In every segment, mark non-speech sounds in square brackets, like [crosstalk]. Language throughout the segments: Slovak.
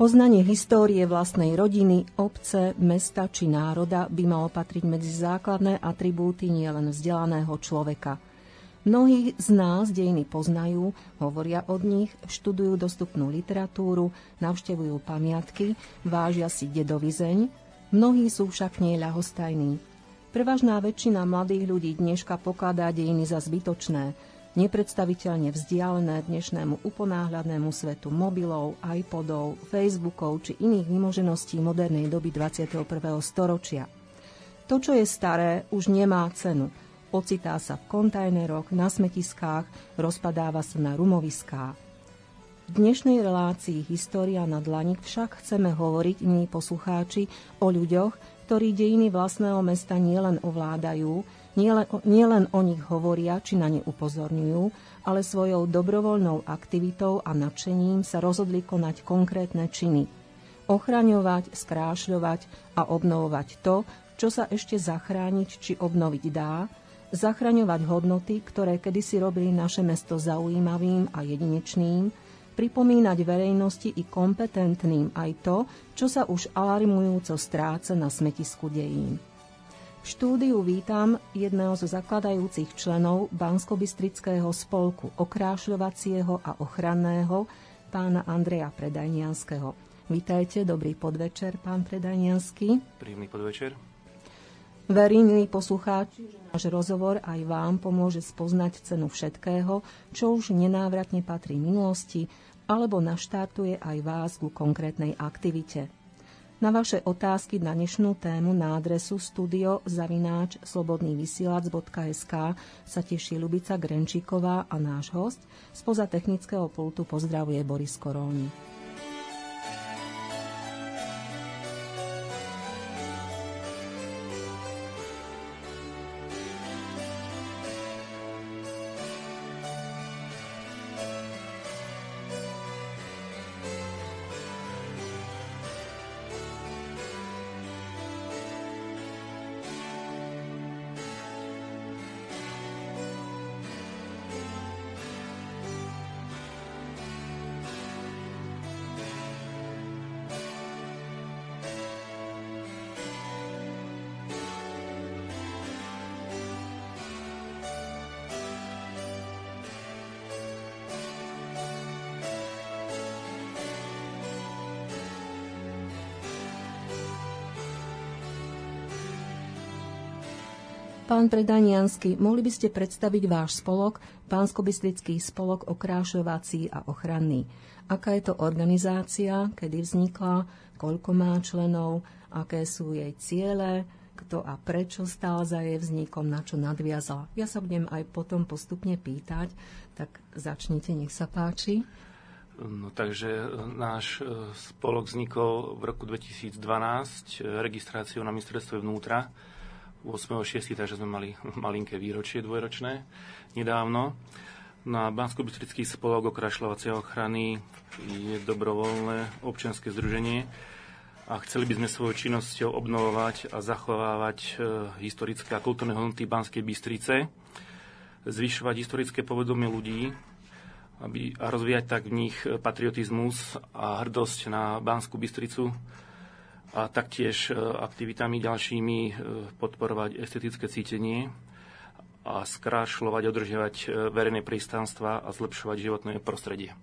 Poznanie histórie vlastnej rodiny, obce, mesta či národa by malo patriť medzi základné atribúty nielen vzdelaného človeka. Mnohí z nás dejiny poznajú, hovoria od nich, študujú dostupnú literatúru, navštevujú pamiatky, vážia si dedovizeň, mnohí sú však nie ľahostajní. Prevažná väčšina mladých ľudí dneška pokladá dejiny za zbytočné, nepredstaviteľne vzdialené dnešnému uponáhľadnému svetu mobilov, iPodov, Facebookov či iných vymožeností modernej doby 21. storočia. To, čo je staré, už nemá cenu. Ocitá sa v kontajneroch, na smetiskách, rozpadáva sa na rumoviská. V dnešnej relácii História na dlani však chceme hovoriť, iní poslucháči, o ľuďoch, ktorí dejiny vlastného mesta nielen ovládajú, nielen, nielen o nich hovoria či na ne upozorňujú, ale svojou dobrovoľnou aktivitou a nadšením sa rozhodli konať konkrétne činy. Ochraňovať, skrášľovať a obnovovať to, čo sa ešte zachrániť či obnoviť dá, zachraňovať hodnoty, ktoré kedysi robili naše mesto zaujímavým a jedinečným, pripomínať verejnosti i kompetentným aj to, čo sa už alarmujúco stráca na smetisku dejín. Štúdiu vítam jedného zo zakladajúcich členov Banskobistrického spolku okrášľovacieho a ochranného, pána Andreja Predajnianského. Vítajte, dobrý podvečer, pán Predajniansky. Príjemný podvečer. Verím, milí poslucháči, že náš rozhovor aj vám pomôže spoznať cenu všetkého, čo už nenávratne patrí minulosti, alebo naštartuje aj vás ku konkrétnej aktivite. Na vaše otázky na dnešnú tému na adresu studiozavináč slobodnývysielac.sk sa teší Lubica Grenčíková a náš host. Spoza technického pultu pozdravuje Boris Koróni. Pán Predaniansky, mohli by ste predstaviť váš spolok, Pánskobystrický spolok okrášovací a ochranný. Aká je to organizácia, kedy vznikla, koľko má členov, aké sú jej ciele, kto a prečo stál za jej vznikom, na čo nadviazala. Ja sa budem aj potom postupne pýtať, tak začnite, nech sa páči. No, takže náš e, spolok vznikol v roku 2012 e, registráciou na ministerstve vnútra 8.6., takže sme mali [laughs] malinké výročie dvojročné nedávno. Na bansko bystrický spolok okrašľovacej ochrany je dobrovoľné občianske združenie a chceli by sme svojou činnosťou obnovovať a zachovávať e, historické a kultúrne hodnoty Banskej Bystrice, zvyšovať historické povedomie ľudí aby, a rozvíjať tak v nich patriotizmus a hrdosť na Banskú Bystricu, a taktiež e, aktivitami ďalšími e, podporovať estetické cítenie a skrášľovať, udržiavať e, verejné prístanstva a zlepšovať životné prostredie.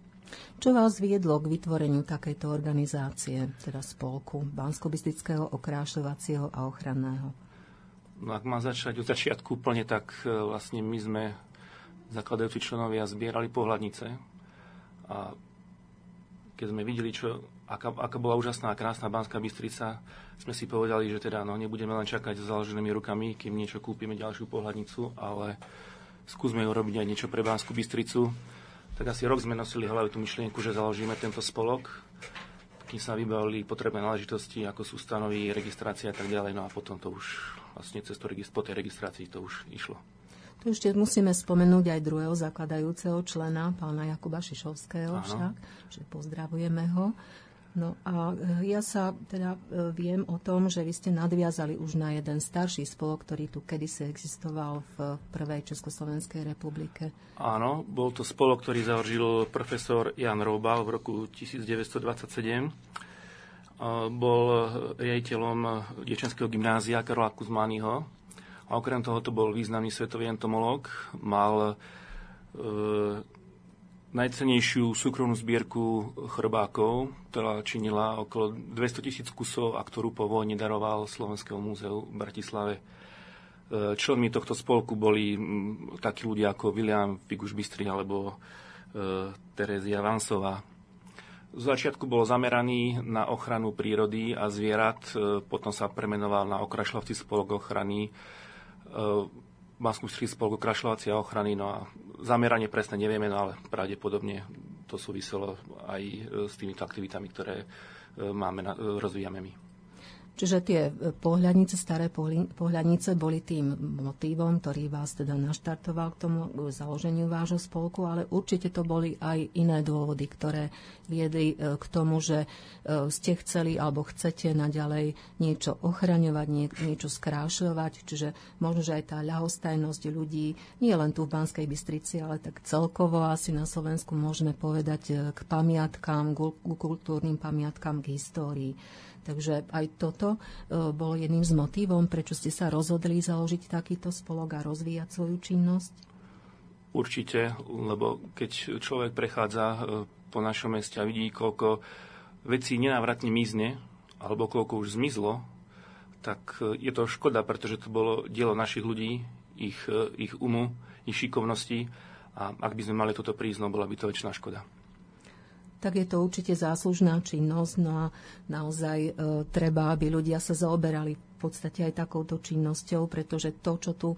Čo vás viedlo k vytvoreniu takejto organizácie, teda spolku bansko okrášľovacieho a ochranného? No, ak mám začať od začiatku úplne, tak vlastne my sme zakladajúci členovia zbierali pohľadnice a keď sme videli, čo aká, aká bola úžasná a krásna Banská Bystrica, sme si povedali, že teda no, nebudeme len čakať s založenými rukami, kým niečo kúpime ďalšiu pohľadnicu, ale skúsme urobiť aj niečo pre Banskú Bystricu. Tak asi rok sme nosili hlave tú myšlienku, že založíme tento spolok, kým sa vybavili potrebné náležitosti, ako sú stanovy, registrácia a tak ďalej. No a potom to už vlastne cez to, po tej registrácii to už išlo. Tu ešte musíme spomenúť aj druhého zakladajúceho člena, pána Jakuba Šišovského však, že pozdravujeme ho. No a e, ja sa teda e, viem o tom, že vy ste nadviazali už na jeden starší spolok, ktorý tu kedysi existoval v prvej Československej republike. Áno, bol to spolok, ktorý založil profesor Jan Roubal v roku 1927. Bol riaditeľom diečenského gymnázia Karola Kuzmányho a okrem toho to bol významný svetový entomolog. Mal e, najcenejšiu súkromnú zbierku chrbákov, ktorá činila okolo 200 tisíc kusov a ktorú po vojne daroval Slovenskému múzeu v Bratislave. E, členmi tohto spolku boli takí ľudia ako William Figuš Bystri alebo e, Terezia Vansová. Z začiatku bol zameraný na ochranu prírody a zvierat, e, potom sa premenoval na okrašľovci spolok ochrany Banskú spolku krašľovacia ochrany, no a zameranie presne nevieme, no ale pravdepodobne to súviselo aj e, s týmito aktivitami, ktoré e, máme, e, rozvíjame my. Čiže tie pohľadnice, staré pohľadnice boli tým motívom, ktorý vás teda naštartoval k tomu k založeniu vášho spolku, ale určite to boli aj iné dôvody, ktoré viedli e, k tomu, že e, ste chceli alebo chcete naďalej niečo ochraňovať, nie, niečo skrášľovať, čiže možno, že aj tá ľahostajnosť ľudí, nie len tu v Banskej Bystrici, ale tak celkovo asi na Slovensku môžeme povedať e, k pamiatkám, k kultúrnym pamiatkám, k histórii. Takže aj toto e, bolo jedným z motívom, prečo ste sa rozhodli založiť takýto spolok a rozvíjať svoju činnosť? Určite, lebo keď človek prechádza e, po našom meste a vidí, koľko vecí nenávratne mizne, alebo koľko už zmizlo, tak e, je to škoda, pretože to bolo dielo našich ľudí, ich, ich umu, ich šikovnosti a ak by sme mali toto prísť, no bola by to väčšiná škoda tak je to určite záslužná činnosť. No a naozaj e, treba, aby ľudia sa zaoberali v podstate aj takouto činnosťou, pretože to, čo tu e,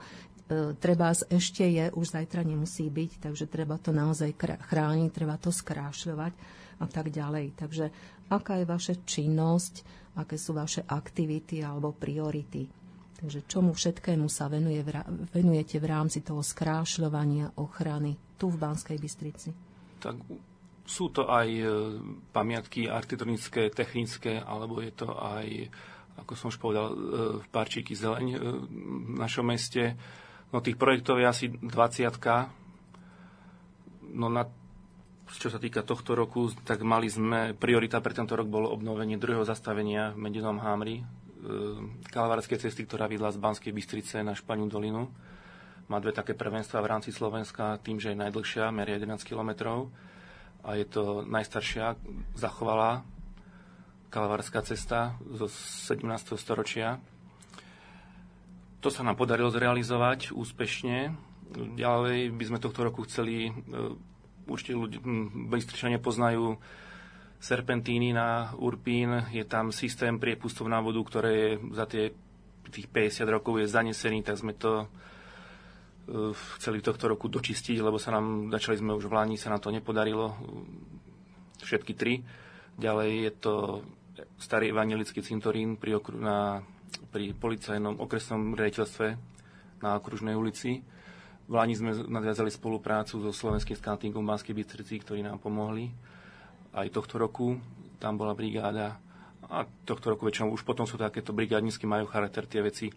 treba ešte je, už zajtra nemusí byť, takže treba to naozaj chrániť, treba to skrášľovať a tak ďalej. Takže aká je vaša činnosť, aké sú vaše aktivity alebo priority? Takže čomu všetkému sa venuje, venujete v rámci toho skrášľovania ochrany tu v Banskej Bystrici? Tak sú to aj e, pamiatky architektonické, technické, alebo je to aj, ako som už povedal, e, parčíky zeleň e, v našom meste. No tých projektov je asi 20 No na, čo sa týka tohto roku, tak mali sme, priorita pre tento rok bolo obnovenie druhého zastavenia v Medinom Hámri, kalvárskej cesty, ktorá vydla z Banskej Bystrice na Španiu dolinu. Má dve také prvenstva v rámci Slovenska, tým, že je najdlhšia, meria 11 kilometrov a je to najstaršia zachovalá kalavárska cesta zo 17. storočia. To sa nám podarilo zrealizovať úspešne. Ďalej by sme tohto roku chceli, e, určite ľudia, Bystričania poznajú serpentíny na Urpín, je tam systém priepustov na vodu, ktoré je za tie, tých 50 rokov je zanesený, tak sme to chceli tohto roku dočistiť, lebo sa nám, začali sme už v Láni, sa nám to nepodarilo, všetky tri. Ďalej je to starý evangelický cintorín pri, okru, na, pri policajnom okresnom riaditeľstve na okružnej ulici. V Lani sme nadviazali spoluprácu so slovenským skantingom Banskej Bystrici, ktorí nám pomohli. Aj tohto roku tam bola brigáda a tohto roku väčšinou už potom sú takéto brigádnicky majú charakter tie veci.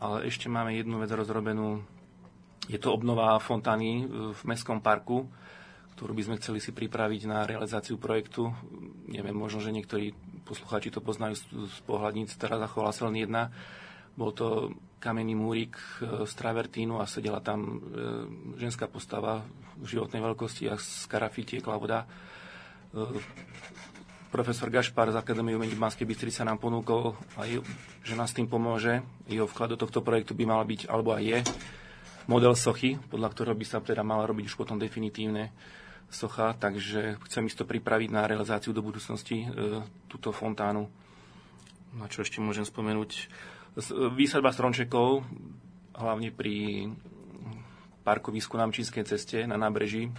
Ale ešte máme jednu vec rozrobenú je to obnova fontány e, v Mestskom parku, ktorú by sme chceli si pripraviť na realizáciu projektu. Neviem, možno, že niektorí poslucháči to poznajú z pohľadníc, teraz zachovala sa len jedna. Bol to kamenný múrik e, z travertínu a sedela tam e, ženská postava v životnej veľkosti a z karafy tiekla voda. Profesor Gašpar z Akadémie umení v Banskej Bystrici sa nám ponúkol, aj, že nás tým pomôže. Jeho vklad do tohto projektu by mal byť, alebo aj je, model sochy, podľa ktorého by sa teda mala robiť už potom definitívne socha, takže chcem isto pripraviť na realizáciu do budúcnosti e, túto fontánu. No a čo ešte môžem spomenúť? E, výsadba strončekov, hlavne pri parkovisku na Mčínskej ceste na nábreží.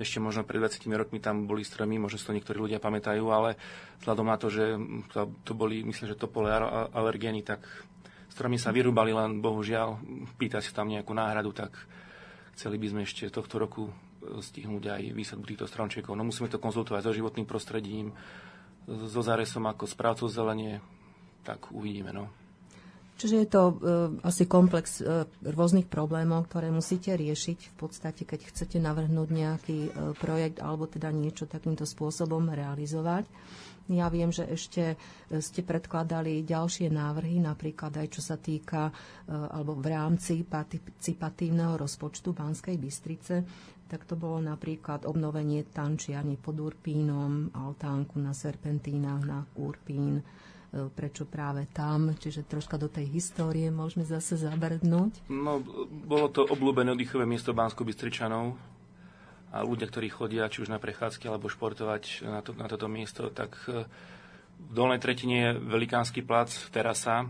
Ešte možno pred 20 rokmi tam boli stromy, možno si to niektorí ľudia pamätajú, ale vzhľadom na to, že to, to boli, myslím, že to pole alergény, tak stromy sa vyrúbali, len bohužiaľ pýta si tam nejakú náhradu, tak chceli by sme ešte tohto roku stihnúť aj výsadbu týchto stromčekov. No musíme to konzultovať so životným prostredím, so záresom ako správcov zelenie, tak uvidíme. No. Čiže je to uh, asi komplex uh, rôznych problémov, ktoré musíte riešiť v podstate, keď chcete navrhnúť nejaký uh, projekt alebo teda niečo takýmto spôsobom realizovať. Ja viem, že ešte ste predkladali ďalšie návrhy, napríklad aj čo sa týka alebo v rámci participatívneho rozpočtu Banskej Bystrice, tak to bolo napríklad obnovenie tančiarni pod Urpínom, altánku na Serpentínach na Urpín, E, prečo práve tam, čiže troška do tej histórie môžeme zase zabrdnúť. No, bolo to obľúbené oddychové miesto Bansko Bystričanov a ľudia, ktorí chodia či už na prechádzky alebo športovať na, to, na toto miesto, tak e, v dolnej tretine je velikánsky plac, terasa.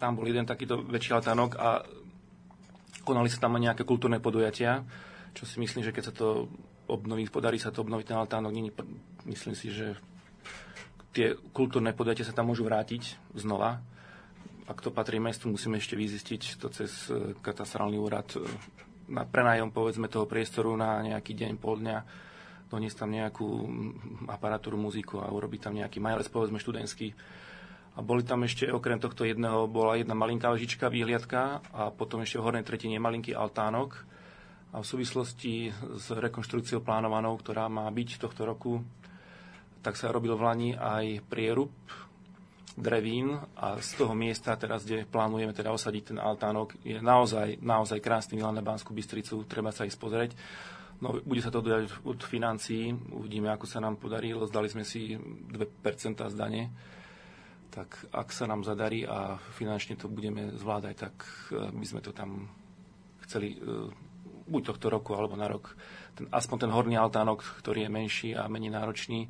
Tam bol jeden takýto väčší altánok a konali sa tam nejaké kultúrne podujatia, čo si myslím, že keď sa to obnoví, podarí sa to obnoviť ten altánok, myslím si, že tie kultúrne podujatia sa tam môžu vrátiť znova. Ak to patrí mestu, musíme ešte vyzistiť to cez e, katastrálny úrad e, na prenájom povedzme toho priestoru na nejaký deň, pol dňa, doniesť tam nejakú aparatúru, muziku a urobiť tam nejaký majles, povedzme študentský. A boli tam ešte, okrem tohto jedného, bola jedna malinká ležička, výhliadka a potom ešte v hornej tretine malinký altánok. A v súvislosti s rekonštrukciou plánovanou, ktorá má byť tohto roku, tak sa robil v Lani aj prierub drevín a z toho miesta teraz, kde plánujeme teda osadiť ten altánok, je naozaj, naozaj krásny Milan na Banskú Bystricu, treba sa ísť pozrieť. No, bude sa to dať od financií, uvidíme, ako sa nám podarí, zdali sme si 2% zdanie, tak ak sa nám zadarí a finančne to budeme zvládať, tak eh, by sme to tam chceli eh, buď tohto roku, alebo na rok, ten, aspoň ten horný altánok, ktorý je menší a menej náročný,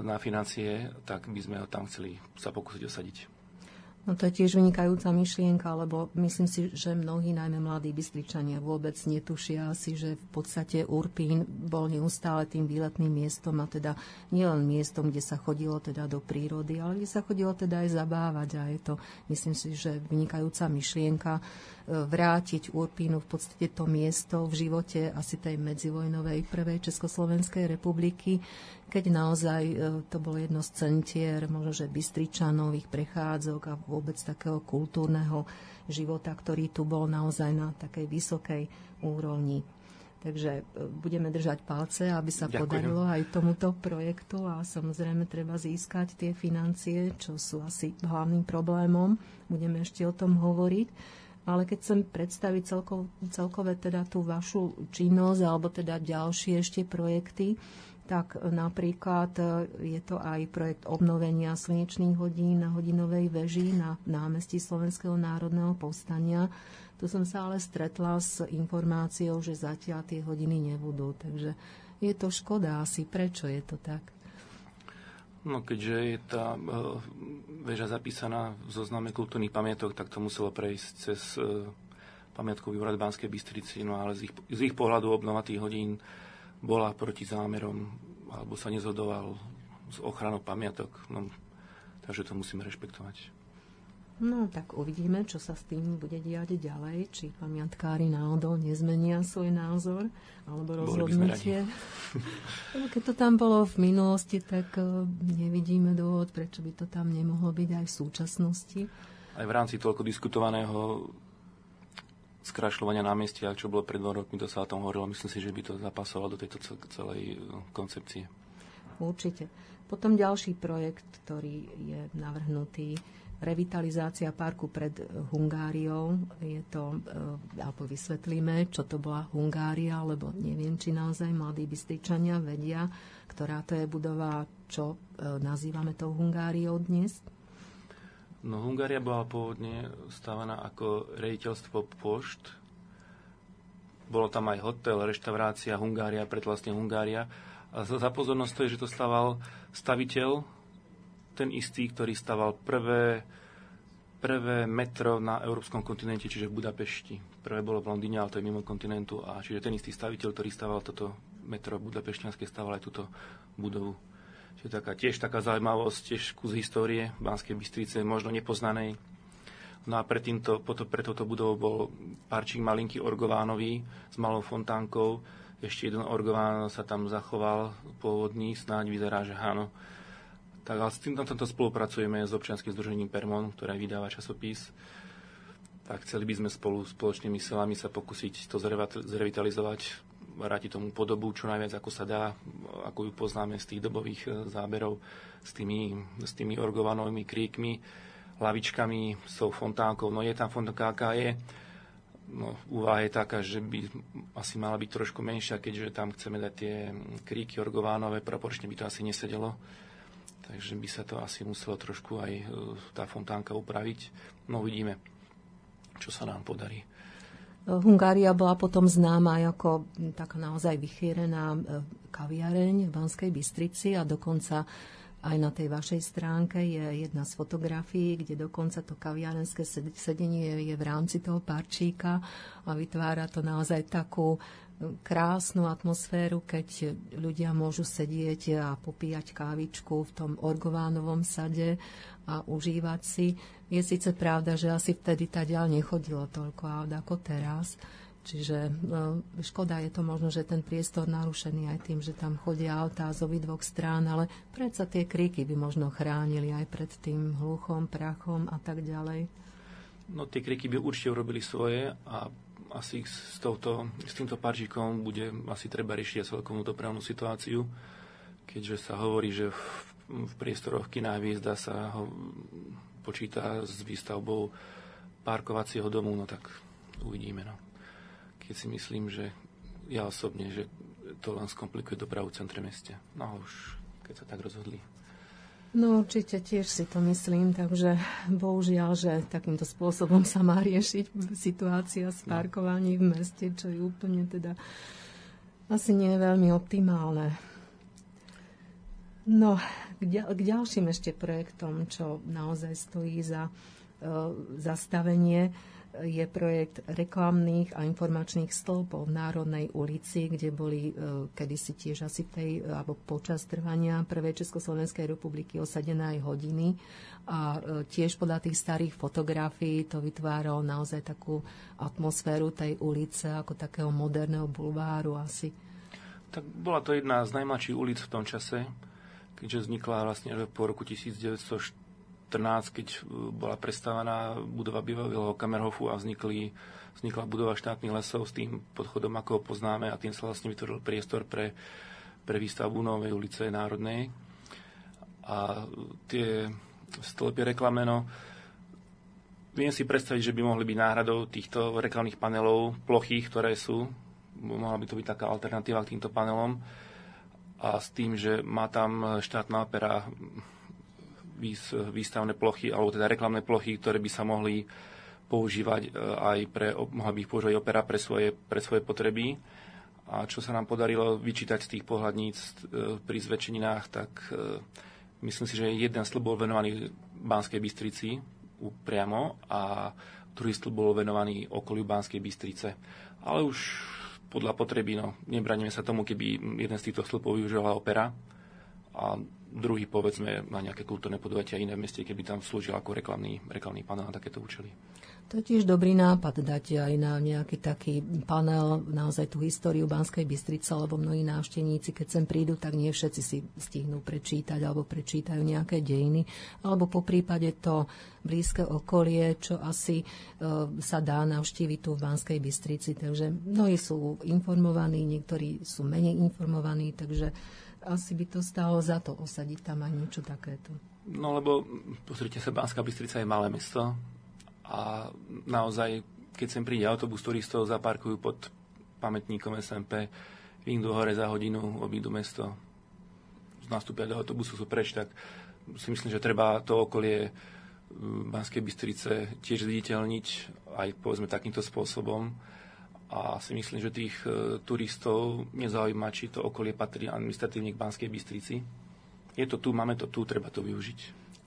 na financie, tak by sme ho tam chceli sa pokúsiť osadiť. No to je tiež vynikajúca myšlienka, lebo myslím si, že mnohí, najmä mladí Bystričania, vôbec netušia asi, že v podstate Urpín bol neustále tým výletným miestom a teda nielen miestom, kde sa chodilo teda do prírody, ale kde sa chodilo teda aj zabávať a je to, myslím si, že vynikajúca myšlienka vrátiť Urpínu v podstate to miesto v živote asi tej medzivojnovej prvej Československej republiky, keď naozaj e, to bolo jedno z centier, možno že Bystričanových prechádzok a vôbec takého kultúrneho života, ktorý tu bol naozaj na takej vysokej úrovni. Takže e, budeme držať palce, aby sa Ďakujem. podarilo aj tomuto projektu a samozrejme treba získať tie financie, čo sú asi hlavným problémom. Budeme ešte o tom hovoriť. Ale keď chcem predstaviť celko, celkové teda tú vašu činnosť alebo teda ďalšie ešte projekty, tak napríklad e, je to aj projekt obnovenia slnečných hodín na hodinovej veži na námestí Slovenského národného povstania. Tu som sa ale stretla s informáciou, že zatiaľ tie hodiny nebudú. Takže je to škoda asi. Prečo je to tak? No keďže je tá uh, väža zapísaná v zozname kultúrnych pamiatok, tak to muselo prejsť cez uh, pamiatkový úrad Banskej Bystrici, no ale z ich, z ich pohľadu obnova tých hodín bola proti zámerom alebo sa nezhodoval s ochranou pamiatok. No, takže to musíme rešpektovať. No, tak uvidíme, čo sa s tým bude diať ďalej, či pamiatkári náhodou nezmenia svoj názor alebo rozhodnutie. [laughs] Keď to tam bolo v minulosti, tak eh, nevidíme dôvod, prečo by to tam nemohlo byť aj v súčasnosti. Aj v rámci toľko diskutovaného skrašľovania námestia, čo bolo pred dvom rokmi, to sa o tom hovorilo. Myslím si, že by to zapasovalo do tejto celej no, koncepcie. Určite. Potom ďalší projekt, ktorý je navrhnutý, revitalizácia parku pred Hungáriou. Je to, e, alebo vysvetlíme, čo to bola Hungária, lebo neviem, či naozaj mladí bystričania vedia, ktorá to je budova, čo e, nazývame tou Hungáriou dnes. No Hungária bola pôvodne stávaná ako rejiteľstvo pošt. Bolo tam aj hotel, reštaurácia Hungária, pred vlastne Hungária. A za pozornosť to je, že to stával staviteľ, ten istý, ktorý staval prvé, prvé metro na európskom kontinente, čiže v Budapešti. Prvé bolo v Londýne, ale to je mimo kontinentu. A čiže ten istý staviteľ, ktorý staval toto metro budapešťanské, staval aj túto budovu. Čiže taká, tiež taká zaujímavosť, tiež kus histórie Banskej Bystrice, možno nepoznanej. No a pred týmto, pre touto budovou bol parčík malinký orgovánový s malou fontánkou. Ešte jeden orgován sa tam zachoval pôvodný, snáď vyzerá, že áno. Tak ale s tým, na tomto spolupracujeme s občianským združením Permon, ktoré vydáva časopis. Tak chceli by sme spolu spoločnými silami sa pokúsiť to zrevitalizovať, vrátiť tomu podobu čo najviac, ako sa dá, ako ju poznáme z tých dobových e, záberov, s tými, s tými orgovanovými kríkmi, lavičkami, s tou fontánkou. No je tam fontánka, aká je no, úvaha je taká, že by asi mala byť trošku menšia, keďže tam chceme dať tie kríky orgovánové, proporčne by to asi nesedelo. Takže by sa to asi muselo trošku aj e, tá fontánka upraviť. No uvidíme, čo sa nám podarí. Hungária bola potom známa ako taká naozaj vychýrená e, kaviareň v Banskej Bystrici a dokonca aj na tej vašej stránke je jedna z fotografií, kde dokonca to kaviarenské sedenie je v rámci toho parčíka a vytvára to naozaj takú e, krásnu atmosféru, keď ľudia môžu sedieť a popíjať kávičku v tom orgovánovom sade a užívať si. Je síce pravda, že asi vtedy tá ďal nechodilo toľko aut ako teraz, Čiže no, škoda je to možno, že ten priestor narušený aj tým, že tam chodia autá z dvoch strán, ale predsa tie kríky by možno chránili aj pred tým hluchom, prachom a tak ďalej. No tie kríky by určite urobili svoje a asi s, touto, s týmto parčíkom bude asi treba riešiť celkovú dopravnú situáciu, keďže sa hovorí, že v, v priestoroch kina hviezda sa ho počíta s výstavbou parkovacieho domu, no tak uvidíme. No keď si myslím, že ja osobne, že to len skomplikuje dopravu v centre meste. No už keď sa tak rozhodli. No určite tiež si to myslím, takže bohužiaľ, že takýmto spôsobom sa má riešiť situácia s no. parkovaním v meste, čo je úplne teda asi nie je veľmi optimálne. No, k, ďal, k ďalším ešte projektom, čo naozaj stojí za uh, zastavenie, je projekt reklamných a informačných stĺpov v Národnej ulici, kde boli e, kedysi tiež asi tej, alebo počas trvania Prvej Československej republiky osadené aj hodiny. A e, tiež podľa tých starých fotografií to vytváralo naozaj takú atmosféru tej ulice ako takého moderného bulváru asi. Tak bola to jedna z najmladších ulic v tom čase, keďže vznikla vlastne po roku 1904 keď e, bola prestávaná budova bývalého Kamerhofu a vznikli, vznikla budova štátnych lesov s tým podchodom, ako ho poznáme a tým sa vlastne vytvoril priestor pre, pre výstavbu Novej ulice Národnej. A tie stĺpy reklameno, viem si predstaviť, že by mohli byť náhradou týchto reklamných panelov plochých, ktoré sú. Mohla by to byť taká alternatíva k týmto panelom. A s tým, že má tam štátna opera výstavné plochy, alebo teda reklamné plochy, ktoré by sa mohli používať e, aj pre, mohla by ich používať opera pre svoje, pre svoje potreby. A čo sa nám podarilo vyčítať z tých pohľadníc e, pri zväčšeninách, tak e, myslím si, že jeden slub bol venovaný Banskej Bystrici priamo a druhý slub bol venovaný okoliu Banskej Bystrice. Ale už podľa potreby, no, nebraníme sa tomu, keby jeden z týchto slupov využívala opera a druhý povedzme na nejaké kultúrne podujatia iné v meste, keby tam slúžil ako reklamný, reklamný panel na takéto účely. To je tiež dobrý nápad dať aj na nejaký taký panel, naozaj tú históriu Banskej Bystrice, lebo mnohí návštevníci, keď sem prídu, tak nie všetci si stihnú prečítať alebo prečítajú nejaké dejiny, alebo po prípade to blízke okolie, čo asi e, sa dá navštíviť tu v Banskej Bystrici. Takže mnohí sú informovaní, niektorí sú menej informovaní, takže asi by to stalo za to osadiť tam aj niečo takéto. No lebo pozrite sa, Banská Bystrica je malé mesto a naozaj, keď sem príde autobus turistov, zaparkujú pod pamätníkom SMP, vyjdú hore za hodinu, obídu mesto, nastúpia do autobusu, sú preč, tak si myslím, že treba to okolie Banskej Bystrice tiež zviditeľniť aj povedzme takýmto spôsobom a si myslím, že tých e, turistov nezaujíma, či to okolie patrí administratívne k Banskej Bystrici. Je to tu, máme to tu, treba to využiť.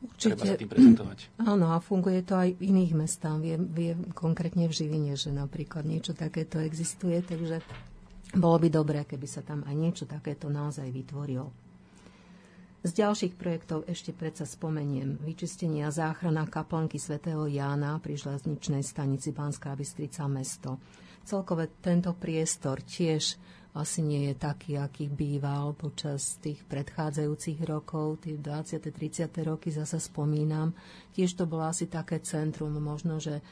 Určite. Treba sa tým prezentovať. [clears throat] Áno, a funguje to aj v iných mestách. Viem, viem konkrétne v Žiline, že napríklad niečo takéto existuje, takže bolo by dobré, keby sa tam aj niečo takéto naozaj vytvorilo. Z ďalších projektov ešte predsa spomeniem vyčistenie a záchrana kaplnky svätého Jána pri železničnej stanici Banská Bystrica mesto. Celkové tento priestor tiež asi nie je taký, aký býval počas tých predchádzajúcich rokov, tie 20. 30. roky zasa spomínam. Tiež to bolo asi také centrum, možno, že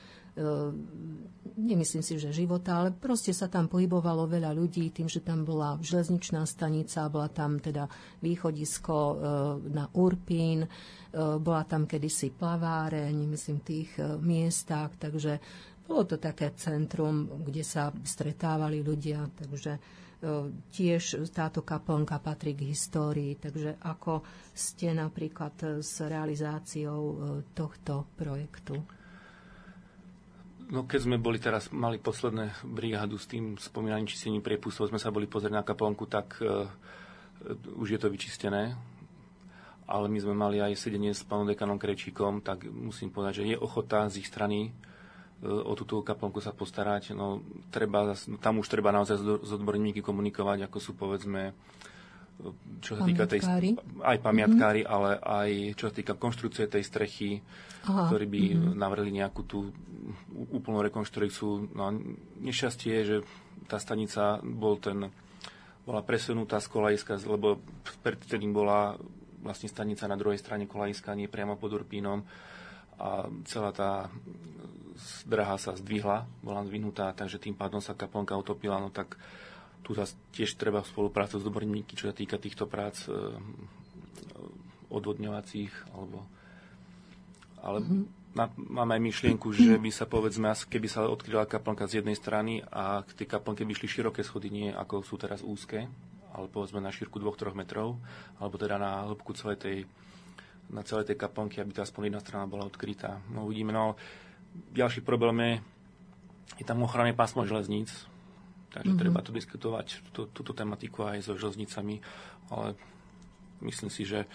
nemyslím si, že života, ale proste sa tam pohybovalo veľa ľudí tým, že tam bola železničná stanica, bola tam teda východisko e, na Urpín, e, bola tam kedysi plaváreň, myslím, tých miestach, takže bolo to také centrum, kde sa stretávali ľudia, takže tiež táto kaplnka patrí k histórii. Takže ako ste napríklad s realizáciou tohto projektu? No keď sme boli teraz, mali posledné brigádu s tým spomínaním čistení priepustov, sme sa boli pozrieť na kaplnku, tak uh, už je to vyčistené. Ale my sme mali aj sedenie s pánom dekanom Krečíkom, tak musím povedať, že je ochota z ich strany o túto kaplnku sa postarať. No, treba, tam už treba naozaj s odborníky komunikovať, ako sú povedzme čo sa týka tej, aj pamiatkári, mm-hmm. ale aj čo sa týka konštrukcie tej strechy, Aha. ktorí by mm-hmm. navrhli nejakú tú úplnú rekonštrukciu. No, nešťastie je, že tá stanica bol ten, bola presunutá z kolajska, lebo predtým bola vlastne stanica na druhej strane kolajska, nie priamo pod Urpínom a celá tá drahá sa zdvihla, bola zdvihnutá, takže tým pádom sa kaplnka utopila, no tak tu zase tiež treba spoluprácu s dobroníky, čo sa týka týchto prác e, odvodňovacích, alebo ale mm-hmm. na, máme aj myšlienku, že by sa povedzme, keby sa odkryla kaplnka z jednej strany a tie kaplnky by šli široké schody, nie ako sú teraz úzke, ale povedzme na šírku 2-3 metrov, alebo teda na hĺbku celej tej na celej tej kaplnky, aby tá aspoň jedna strana bola odkrytá. No uvidíme, no ďalší problém je, je tam ochranné pásmo železníc, takže mm-hmm. treba tu diskutovať tú, túto tematiku aj so železnicami, ale myslím si, že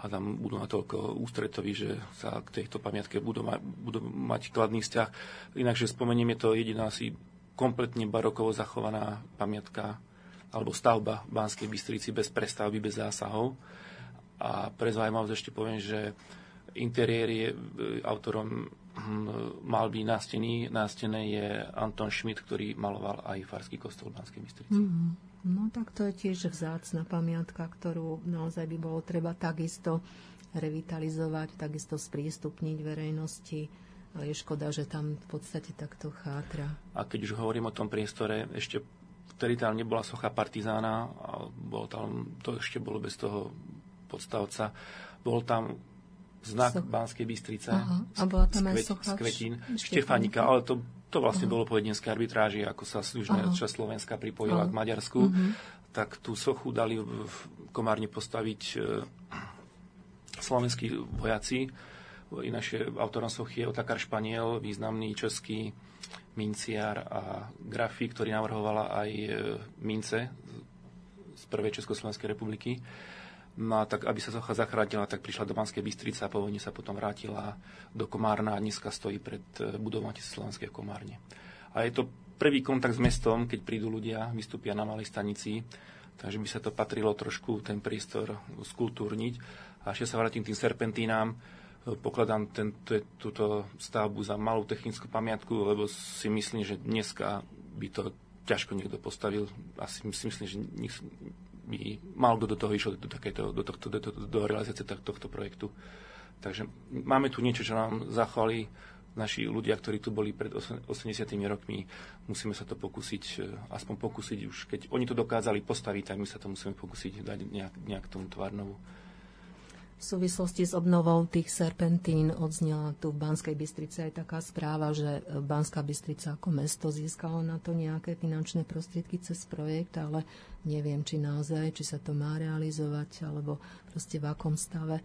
hádam, budú natoľko ústretoví, že sa k tejto pamiatke budú, ma, budú mať kladný vzťah. Inakže spomeniem, je to jediná asi kompletne barokovo zachovaná pamiatka alebo stavba v Banskej Bystrici bez prestavby, bez zásahov. A pre zaujímavosť ešte poviem, že interiér je e, autorom malby na steny. Na stene je Anton Schmidt, ktorý maloval aj Farský kostol v Banskej Bystrici. Mm-hmm. No tak to je tiež vzácna pamiatka, ktorú naozaj by bolo treba takisto revitalizovať, takisto sprístupniť verejnosti. Je škoda, že tam v podstate takto chátra. A keď už hovorím o tom priestore, ešte vtedy tam nebola socha partizána, a bolo tam, to ešte bolo bez toho podstavca. Bol tam znak so... Banskej Bystrice. Aha. A bola tam aj socha Kvetín, Štefánika, ale to, to vlastne Aha. bolo po jedinskej arbitráži, ako sa južná časť Slovenska pripojila Aha. k Maďarsku. Uh-huh. Tak tú sochu dali v Komárne postaviť e, slovenskí vojaci. Ináč autorom sochy je Otakar Španiel, významný český minciar a grafik, ktorý navrhovala aj e, mince z prvej Československej republiky. No a tak, aby sa socha zachránila, tak prišla do Banskej Bystrice a po vojne sa potom vrátila do Komárna a dneska stojí pred e, budovou Slovenskej Komárne. A je to prvý kontakt s mestom, keď prídu ľudia, vystúpia na malej stanici, takže by sa to patrilo trošku ten priestor skultúrniť. A ešte sa vrátim tým serpentínám. E, pokladám tento, túto stavbu za malú technickú pamiatku, lebo si myslím, že dneska by to ťažko niekto postavil. Asi si myslím, že by mal kto do toho išiel, do, takéto, do, tohto, do, do, do realizácie tohto projektu. Takže máme tu niečo, čo nám zachovali naši ľudia, ktorí tu boli pred 80 rokmi. Musíme sa to pokúsiť, e, aspoň pokúsiť už, keď oni to dokázali postaviť, tak my sa to musíme pokúsiť dať nejak, nejak tomu tvárnovu. V súvislosti s obnovou tých serpentín odznela tu v Banskej Bystrici aj taká správa, že Banská Bystrica ako mesto získalo na to nejaké finančné prostriedky cez projekt, ale neviem, či naozaj, či sa to má realizovať, alebo proste v akom stave,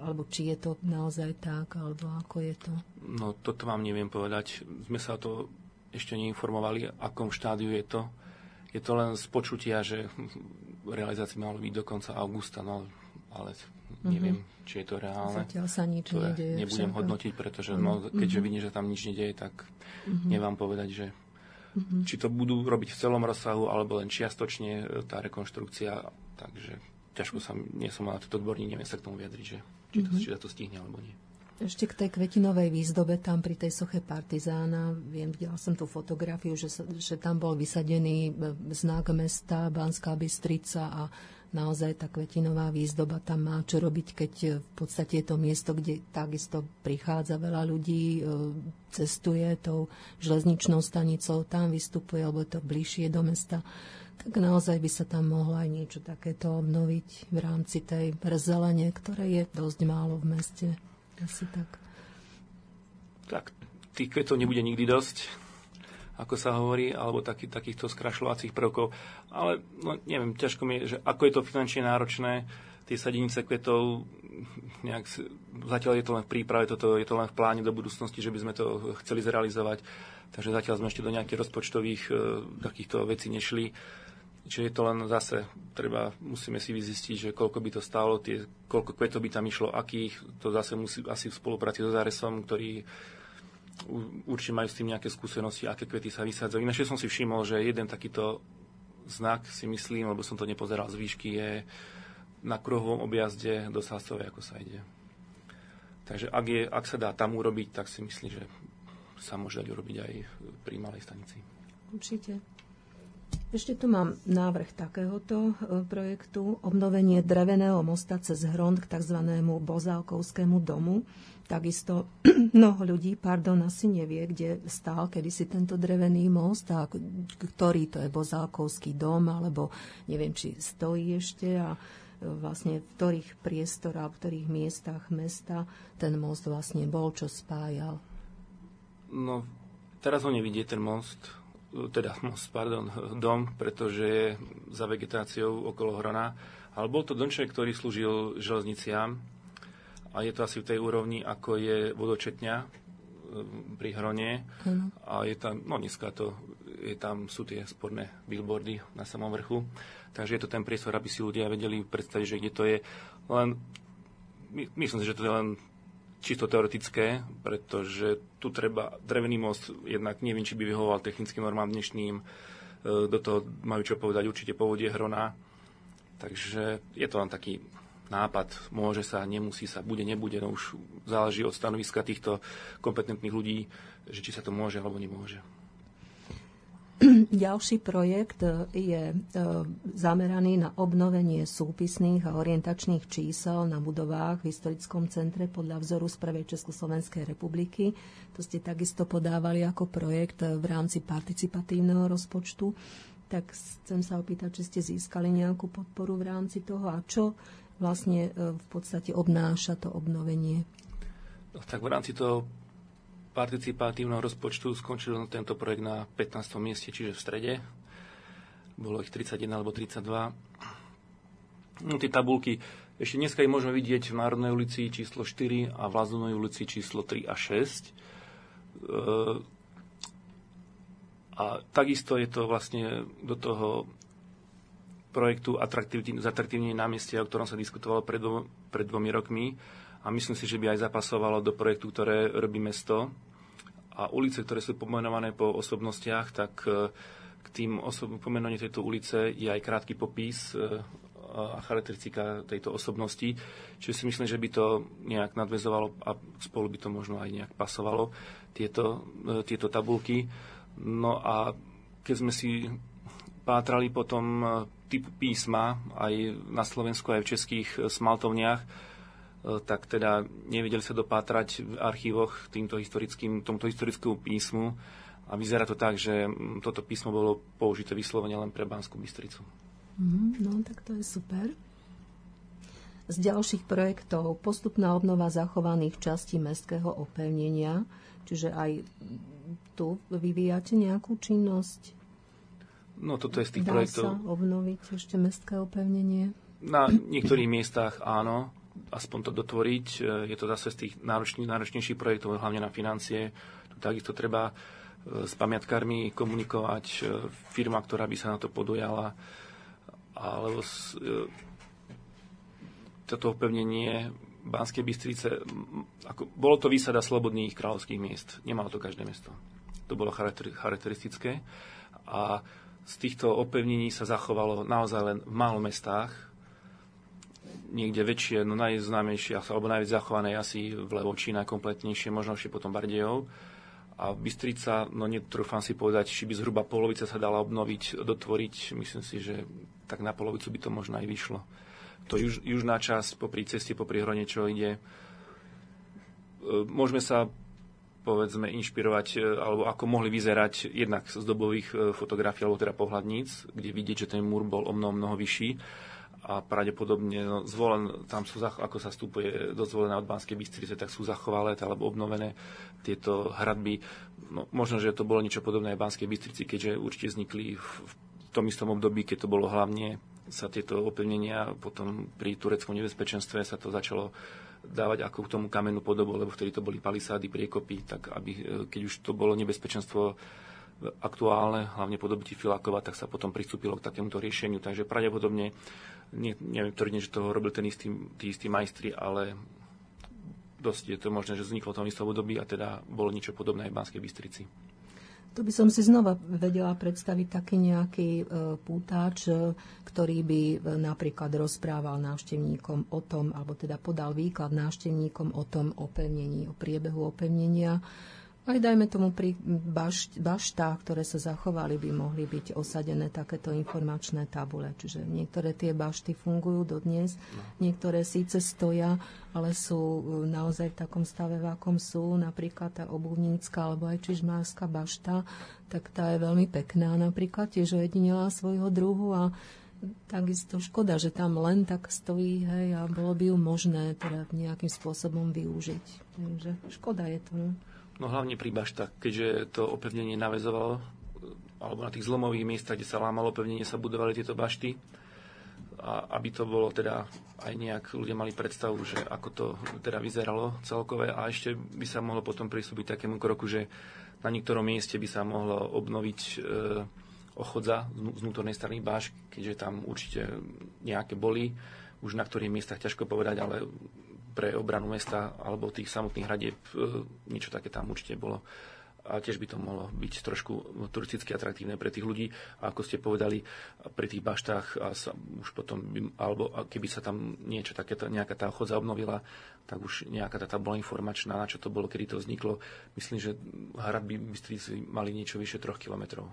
alebo či je to naozaj tak, alebo ako je to. No toto vám neviem povedať. Sme sa to ešte neinformovali, akom štádiu je to. Je to len z počutia, že realizácia mala byť do konca augusta, no ale Neviem, mm-hmm. či je to reálne. Zatiaľ sa nič to nedieje. Nebudem však. hodnotiť, pretože mm-hmm. no, keďže vidím, že tam nič nedieje, tak mm-hmm. nevám povedať, že mm-hmm. či to budú robiť v celom rozsahu, alebo len čiastočne e, tá rekonštrukcia. Takže ťažko sa, nie som na toto odborník, neviem sa k tomu vyjadriť, že či, to, mm-hmm. či sa to stihne alebo nie. Ešte k tej kvetinovej výzdobe tam pri tej soche partizána, viem, videla som tú fotografiu, že, sa, že tam bol vysadený e, znak mesta Banská Bystrica a naozaj tá kvetinová výzdoba tam má čo robiť, keď e, v podstate je to miesto, kde takisto prichádza veľa ľudí, e, cestuje tou železničnou stanicou, tam vystupuje, alebo to bližšie do mesta tak naozaj by sa tam mohlo aj niečo takéto obnoviť v rámci tej zelene, ktoré je dosť málo v meste. Asi tak. Tak, tých kvetov nebude nikdy dosť, ako sa hovorí, alebo taký, takýchto skrašľovacích prvkov. Ale no, neviem, ťažko mi je, že ako je to finančne náročné, tie sadenice kvetov, nejak, zatiaľ je to len v príprave, toto je to len v pláne do budúcnosti, že by sme to chceli zrealizovať. Takže zatiaľ sme ešte do nejakých rozpočtových e, takýchto vecí nešli. Čiže je to len zase, treba, musíme si vyzistiť, že koľko by to stálo, tie, koľko kvetov by tam išlo, akých, to zase musí asi v spolupráci so Záresom, ktorý určite majú s tým nejaké skúsenosti, aké kvety sa vysádzajú. Ináč som si všimol, že jeden takýto znak, si myslím, lebo som to nepozeral z výšky, je na kruhovom objazde do Sásovej, ako sa ide. Takže ak, je, ak sa dá tam urobiť, tak si myslím, že sa môže dať urobiť aj pri malej stanici. Určite. Ešte tu mám návrh takéhoto e, projektu, obnovenie dreveného mosta cez Hrond k tzv. Bozálkovskému domu. Takisto [clears throat] mnoho ľudí, pardon, asi nevie, kde stál kedysi tento drevený most a ktorý to je Bozálkovský dom, alebo neviem, či stojí ešte a e, vlastne v ktorých priestorách, v ktorých miestach mesta ten most vlastne bol, čo spájal. No, teraz ho nevidie ten most, teda most, pardon, dom, pretože je za vegetáciou okolo Hrona. Ale bol to domček, ktorý slúžil železniciam a je to asi v tej úrovni, ako je vodočetňa e, pri Hrone. Mm. A je tam, no dneska to, je tam, sú tie sporné billboardy na samom vrchu. Takže je to ten priestor, aby si ľudia vedeli predstaviť, že kde to je. Len myslím si, že to je len čisto teoretické, pretože tu treba drevený most, jednak neviem, či by vyhovoval technickým normám dnešným, e, do toho majú čo povedať určite povodie Hrona. Takže je to len taký nápad, môže sa, nemusí sa, bude, nebude, no už záleží od stanoviska týchto kompetentných ľudí, že či sa to môže alebo nemôže. [clears throat] Ďalší projekt e, je e, zameraný na obnovenie súpisných a orientačných čísel na budovách v historickom centre podľa vzoru z Prvej Československej republiky. To ste takisto podávali ako projekt v rámci participatívneho rozpočtu. Tak chcem sa opýtať, či ste získali nejakú podporu v rámci toho a čo vlastne v podstate obnáša to obnovenie. No, tak v rámci toho participatívneho rozpočtu skončil tento projekt na 15. mieste, čiže v strede. Bolo ich 31 alebo 32. No, tie tabulky, ešte dneska ich môžeme vidieť v Národnej ulici číslo 4 a v Lazunovej ulici číslo 3 a 6. E, a takisto je to vlastne do toho projektu zatraktívne námestie, o ktorom sa diskutovalo pred, dvo, pred dvomi rokmi a myslím si, že by aj zapasovalo do projektu, ktoré robí mesto. A ulice, ktoré sú pomenované po osobnostiach, tak e, k tým osob- pomenovaniu tejto ulice je aj krátky popis e, a charakteristika tejto osobnosti. Čiže si myslím, že by to nejak nadvezovalo a spolu by to možno aj nejak pasovalo, tieto, e, tieto tabulky. No a keď sme si pátrali potom typu písma aj na Slovensku, aj v českých smaltovniach, tak teda nevedeli sa dopátrať v archívoch týmto historickým, tomuto historickému písmu a vyzerá to tak, že toto písmo bolo použité vyslovene len pre Banskú Bystricu. Mm, no, tak to je super. Z ďalších projektov postupná obnova zachovaných častí mestského opevnenia, čiže aj tu vyvíjate nejakú činnosť? No, toto je z tých Dá projektov. sa obnoviť ešte mestské opevnenie? Na niektorých miestach áno, aspoň to dotvoriť. E, je to zase z tých náročných, náročnejších projektov, hlavne na financie. Tu takisto treba e, s pamiatkármi komunikovať, e, firma, ktorá by sa na to podujala, alebo s, toto opevnenie Banskej Bystrice, ako, bolo to výsada slobodných kráľovských miest. Nemalo to každé mesto. To bolo charakteristické. A z týchto opevnení sa zachovalo naozaj len v málo mestách niekde väčšie, no najznámejšie, alebo najviac zachované asi v Levoči, najkompletnejšie, možno ešte potom Bardejov. A Bystrica, no netrúfam si povedať, či by zhruba polovica sa dala obnoviť, dotvoriť. Myslím si, že tak na polovicu by to možno aj vyšlo. To juž, južná časť popri ceste, popri hrone, čo ide. E, môžeme sa povedzme inšpirovať, e, alebo ako mohli vyzerať jednak z dobových e, fotografií, alebo teda pohľadníc, kde vidieť, že ten múr bol o mnoho, mnoho vyšší a pravdepodobne no, zvolen, tam sú, ako sa vstupuje do zvolené od Banskej Bystrice, tak sú zachovalé alebo obnovené tieto hradby. No, možno, že to bolo niečo podobné aj v Banskej Bystrici, keďže určite vznikli v, v tom istom období, keď to bolo hlavne sa tieto opevnenia, potom pri tureckom nebezpečenstve sa to začalo dávať ako k tomu kamennú podobu, lebo vtedy to boli palisády, priekopy, tak aby, e, keď už to bolo nebezpečenstvo aktuálne, hlavne podoby Filákova, tak sa potom pristúpilo k takémuto riešeniu. Takže pravdepodobne nie, neviem tvrdiť, že to robil ten istý, tí istí majstri, ale dosť je to možné, že vzniklo v tom istom období a teda bolo niečo podobné aj v Banskej Bystrici. Tu by som si znova vedela predstaviť taký nejaký e, pútač, e, ktorý by e, napríklad rozprával návštevníkom o tom, alebo teda podal výklad návštevníkom o tom opevnení, o priebehu opevnenia aj dajme tomu pri bašt, baštách, ktoré sa zachovali, by mohli byť osadené takéto informačné tabule. Čiže niektoré tie bašty fungujú dodnes, niektoré síce stoja, ale sú e, naozaj v takom stave, v akom sú. Napríklad tá obuvnícka alebo aj čižmárska bašta, tak tá je veľmi pekná. Napríklad tiež ojedinila svojho druhu a takisto škoda, že tam len tak stojí, hej, a bolo by ju možné teda nejakým spôsobom využiť. Takže škoda je to. No. No hlavne pri baštách, keďže to opevnenie navezovalo, alebo na tých zlomových miestach, kde sa lámalo opevnenie, sa budovali tieto bašty. A aby to bolo teda aj nejak ľudia mali predstavu, že ako to teda vyzeralo celkové a ešte by sa mohlo potom pristúpiť takému kroku, že na niektorom mieste by sa mohlo obnoviť e, ochodza z vnútornej strany báš, keďže tam určite nejaké boli. Už na ktorých miestach ťažko povedať, ale pre obranu mesta alebo tých samotných hradieb. E, niečo také tam určite bolo. A tiež by to mohlo byť trošku turisticky atraktívne pre tých ľudí. A ako ste povedali, pri tých baštách a sa už potom, by, alebo keby sa tam niečo takéto, nejaká tá chodza obnovila, tak už nejaká tá bola informačná, na čo to bolo, kedy to vzniklo. Myslím, že hradby Bystrici mali niečo vyše troch kilometrov.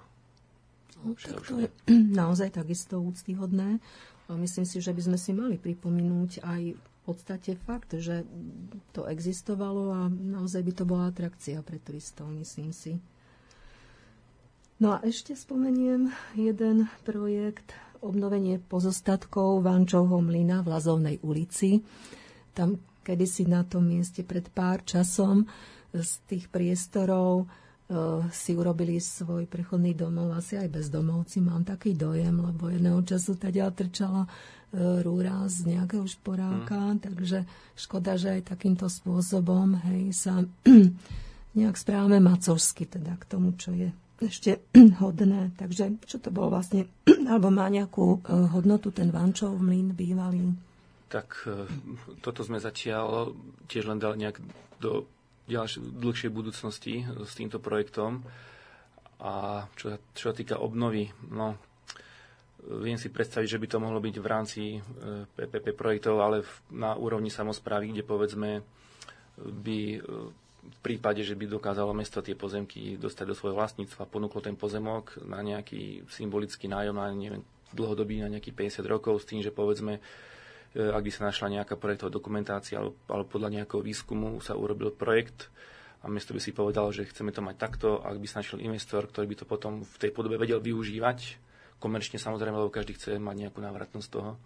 No, tak to je [clears throat] naozaj takisto úctyhodné. Myslím si, že by sme si mali pripomenúť aj podstate fakt, že to existovalo a naozaj by to bola atrakcia pre turistov, myslím si. No a ešte spomeniem jeden projekt obnovenie pozostatkov Vančovho mlyna v Lazovnej ulici. Tam kedysi na tom mieste pred pár časom z tých priestorov uh, si urobili svoj prechodný domov, asi aj bezdomovci, mám taký dojem, lebo jedného času tadia trčala E, rúra z nejakého šporáka, mm. takže škoda, že aj takýmto spôsobom hej, sa [clears throat] nejak správame macovsky teda k tomu, čo je ešte [clears throat] hodné. Takže čo to bolo vlastne, [clears throat] alebo má nejakú e, hodnotu ten Vančov mlyn bývalý? Tak e, toto sme zatiaľ tiež len dali nejak do ďalšej, dlhšej budúcnosti s týmto projektom. A čo, čo sa týka obnovy, no Viem si predstaviť, že by to mohlo byť v rámci PPP e, projektov, ale na úrovni samozprávy, kde povedzme by e, v prípade, že by dokázalo mesto tie pozemky dostať do svojho vlastníctva, ponúklo ten pozemok na nejaký symbolický nájom, na neviem, dlhodobý, na nejakých 50 rokov, s tým, že povedzme, e, ak by sa našla nejaká projektová dokumentácia alebo, alebo podľa nejakého výskumu sa urobil projekt a mesto by si povedalo, že chceme to mať takto, ak by sa našiel investor, ktorý by to potom v tej podobe vedel využívať, komerčne samozrejme, lebo každý chce mať nejakú návratnosť toho.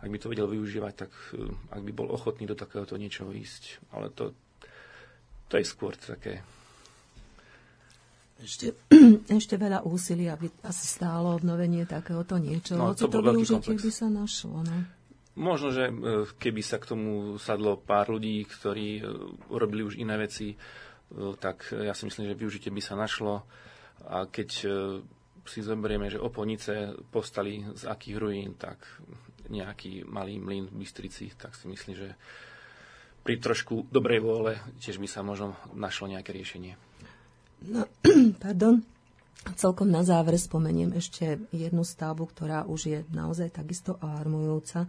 Ak by to vedel využívať, tak eh, ak by bol ochotný do takéhoto niečoho ísť. Ale to, to je skôr také ešte, [clears throat] ešte veľa úsilia by asi stálo obnovenie takéhoto niečoho. No, to, to využitie by sa našlo. No. Možno, že eh, keby sa k tomu sadlo pár ľudí, ktorí eh, urobili už iné veci, tak ja si myslím, že využitie by sa našlo. A keď si zoberieme, že oponice postali z akých ruín, tak nejaký malý mlyn v Bystrici, tak si myslím, že pri trošku dobrej vôle tiež by sa možno našlo nejaké riešenie. No, [clears throat] pardon. Celkom na záver spomeniem ešte jednu stavbu, ktorá už je naozaj takisto alarmujúca.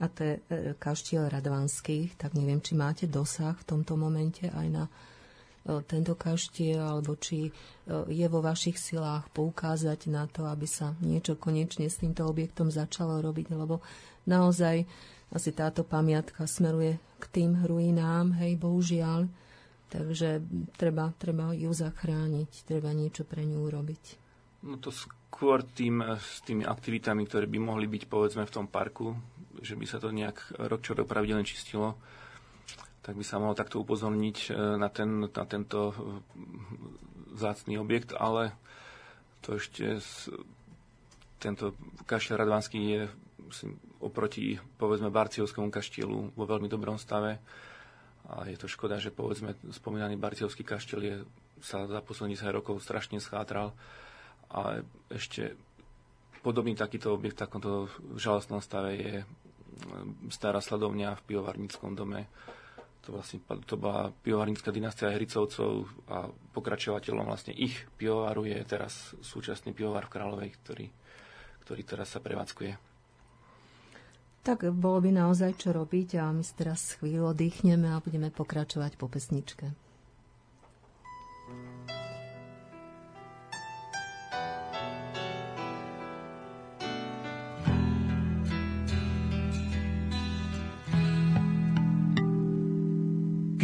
a to je e, kaštiel Radvanských, tak neviem, či máte dosah v tomto momente aj na tento kaštiel, alebo či e, je vo vašich silách poukázať na to, aby sa niečo konečne s týmto objektom začalo robiť, lebo naozaj asi táto pamiatka smeruje k tým ruinám, hej, bohužiaľ. Takže treba, treba ju zachrániť, treba niečo pre ňu urobiť. No to skôr tým, s tými aktivitami, ktoré by mohli byť povedzme v tom parku, že by sa to nejak rok čo pravidelne čistilo, tak by sa mohlo takto upozorniť e, na, ten, na tento e, zácný objekt, ale to ešte tento kaštiel Radvanský je myslím, oproti povedzme Barciovskému kaštielu vo veľmi dobrom stave a je to škoda, že povedzme spomínaný Barciovský kaštiel je, sa za posledných 10 rokov strašne schátral a ešte podobný takýto objekt v takomto žalostnom stave je stará sledovňa v pivovarníckom dome. To, vlastne, to bola pivovarnícka dynastia Hricovcov a pokračovateľom vlastne ich pivovaru je teraz súčasný pivovar v Kráľovej, ktorý, ktorý teraz sa prevádzkuje. Tak bolo by naozaj čo robiť a my si teraz chvíľu oddychneme a budeme pokračovať po pesničke.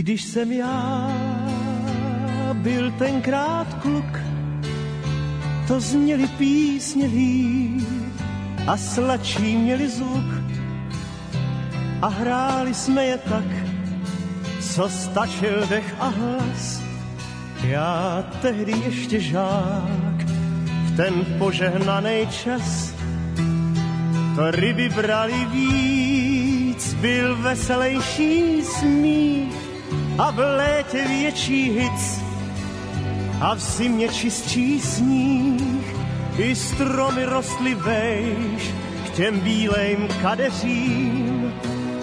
Když jsem já byl tenkrát kluk, to zněli písně a sladší měli zvuk. A hráli jsme je tak, co stačil dech a hlas. Já tehdy ještě žák, v ten požehnaný čas, to ryby brali víc, byl veselejší smích a v létě větší hic a v zimě čistší sníh. I stromy rostly vejš k těm bílejm kadeřím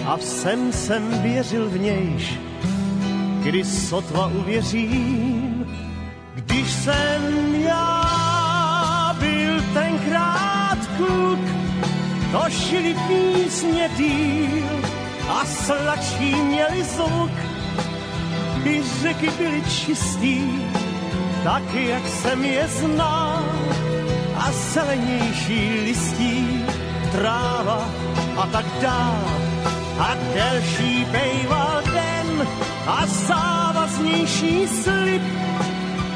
a všem jsem věřil v nějš, kdy sotva uvěřím, když jsem já byl tenkrát kluk, to šili písně díl a sladší měli zvuk i řeky byly čistý, taky jak jsem je znal. A zelenější listí, tráva a tak dál. A delší bejval den a závaznější slib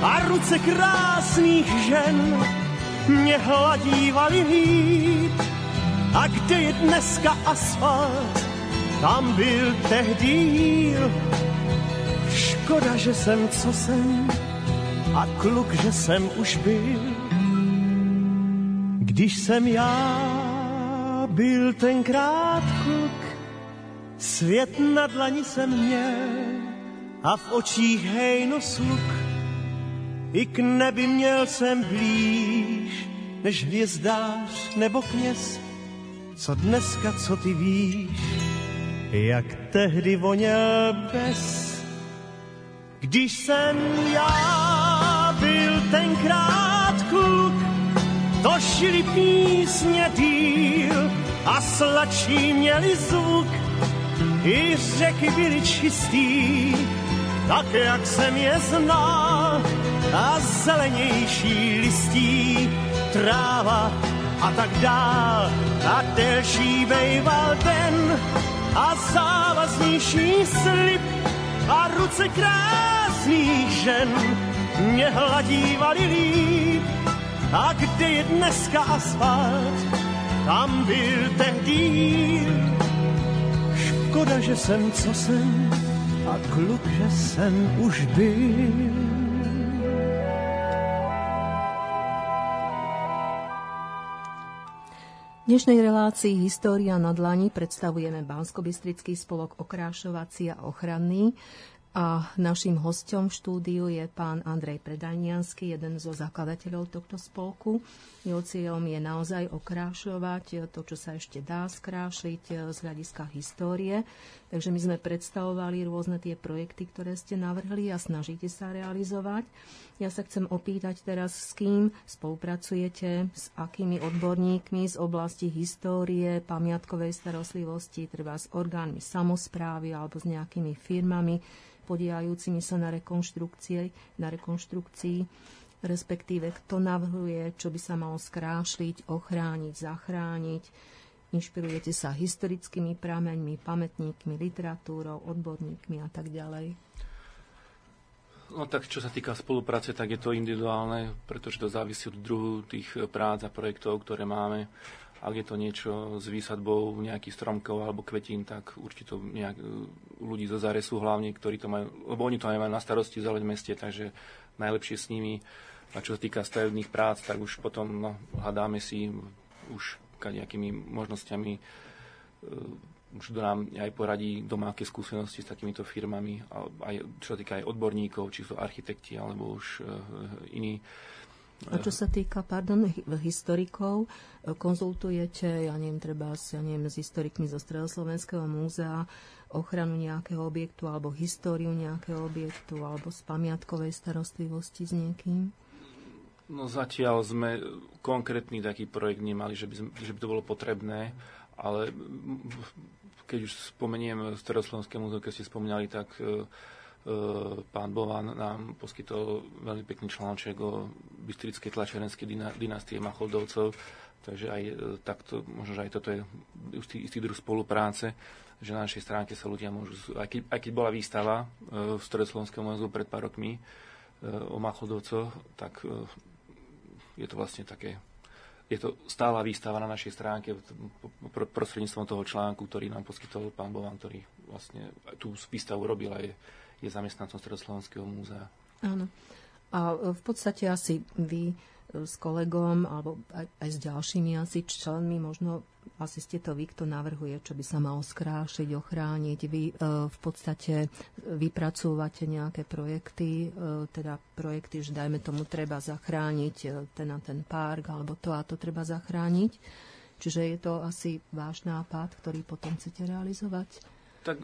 a ruce krásných žen mě hladívali líp. A kde je dneska asfalt, tam byl tehdy Škoda, že jsem, co jsem, a kluk, že jsem už byl. Když jsem já byl tenkrát kluk, svět na dlani jsem měl a v očích hejno sluk. I k nebi měl jsem blíž, než hvězdář nebo kněz. Co dneska, co ty víš, jak tehdy voněl bez když jsem já byl tenkrát kluk, to šili písně díl a sladší měli zvuk. I řeky byly čistý, tak jak jsem je znal. A zelenější listí, tráva a tak dál. A delší bejval den a závaznější slib a ruce krásných žen mě hladívali líp. A kde je dneska asfalt, tam byl tehdy Škoda, že jsem, co jsem, a kluk, že jsem už byl. Dnešnej relácii História na dlani predstavujeme bansko spolok okrášovací a ochranný A našim hostom v štúdiu je pán Andrej Predajniansky, jeden zo zakladateľov tohto spolku. Jeho cieľom je naozaj okrášľovať to, čo sa ešte dá skrášliť z hľadiska histórie. Takže my sme predstavovali rôzne tie projekty, ktoré ste navrhli a snažíte sa realizovať. Ja sa chcem opýtať teraz, s kým spolupracujete, s akými odborníkmi z oblasti histórie, pamiatkovej starostlivosti, treba s orgánmi samozprávy alebo s nejakými firmami, podielajúcimi sa na rekonštrukcie, na rekonštrukcii, respektíve kto navrhuje, čo by sa malo skrášliť, ochrániť, zachrániť. Inšpirujete sa historickými prameňmi, pamätníkmi, literatúrou, odborníkmi a tak ďalej. No tak čo sa týka spolupráce, tak je to individuálne, pretože to závisí od druhu tých prác a projektov, ktoré máme. Ak je to niečo s výsadbou nejakých stromkov alebo kvetín, tak určite nejak, ľudí zo záresu hlavne, ktorí to majú, lebo oni to aj majú na starosti zeleť meste, takže najlepšie s nimi. A čo sa týka stavebných prác, tak už potom no, hľadáme si už nejakými možnosťami e, už to nám aj poradí doma, aké skúsenosti s takýmito firmami, aj, čo sa týka aj odborníkov, či sú architekti alebo už uh, iní a čo sa týka, pardon, historikov, konzultujete, ja neviem, treba ja neviem, s historikmi zo Stredoslovenského múzea ochranu nejakého objektu alebo históriu nejakého objektu alebo z pamiatkovej starostlivosti s niekým? No zatiaľ sme konkrétny taký projekt nemali, že by, že by to bolo potrebné, ale keď už spomeniem Stredoslovenské múzeum, keď ste spomínali, tak uh, E, pán Bovan nám poskytol veľmi pekný článček o bystrickej tlačerenskej dynastie Macholdovcov, takže aj e, takto, možno, že aj toto je istý, istý druh spolupráce, že na našej stránke sa ľudia môžu, aj keď, aj keď bola výstava e, v Stredoslovenskom múzeu pred pár rokmi o Macholdovcoch, tak je to vlastne také je to stála výstava na našej stránke prostredníctvom toho článku, ktorý nám poskytol pán Bovan, ktorý vlastne tú výstavu robil a je, je zamestnancom Stredoslovenského múzea. Áno. A v podstate asi vy s kolegom alebo aj, aj s ďalšími asi členmi, možno asi ste to vy, kto navrhuje, čo by sa malo skrášiť, ochrániť. Vy e, v podstate vypracúvate nejaké projekty, e, teda projekty, že dajme tomu treba zachrániť ten a ten park, alebo to a to treba zachrániť. Čiže je to asi váš nápad, ktorý potom chcete realizovať? Tak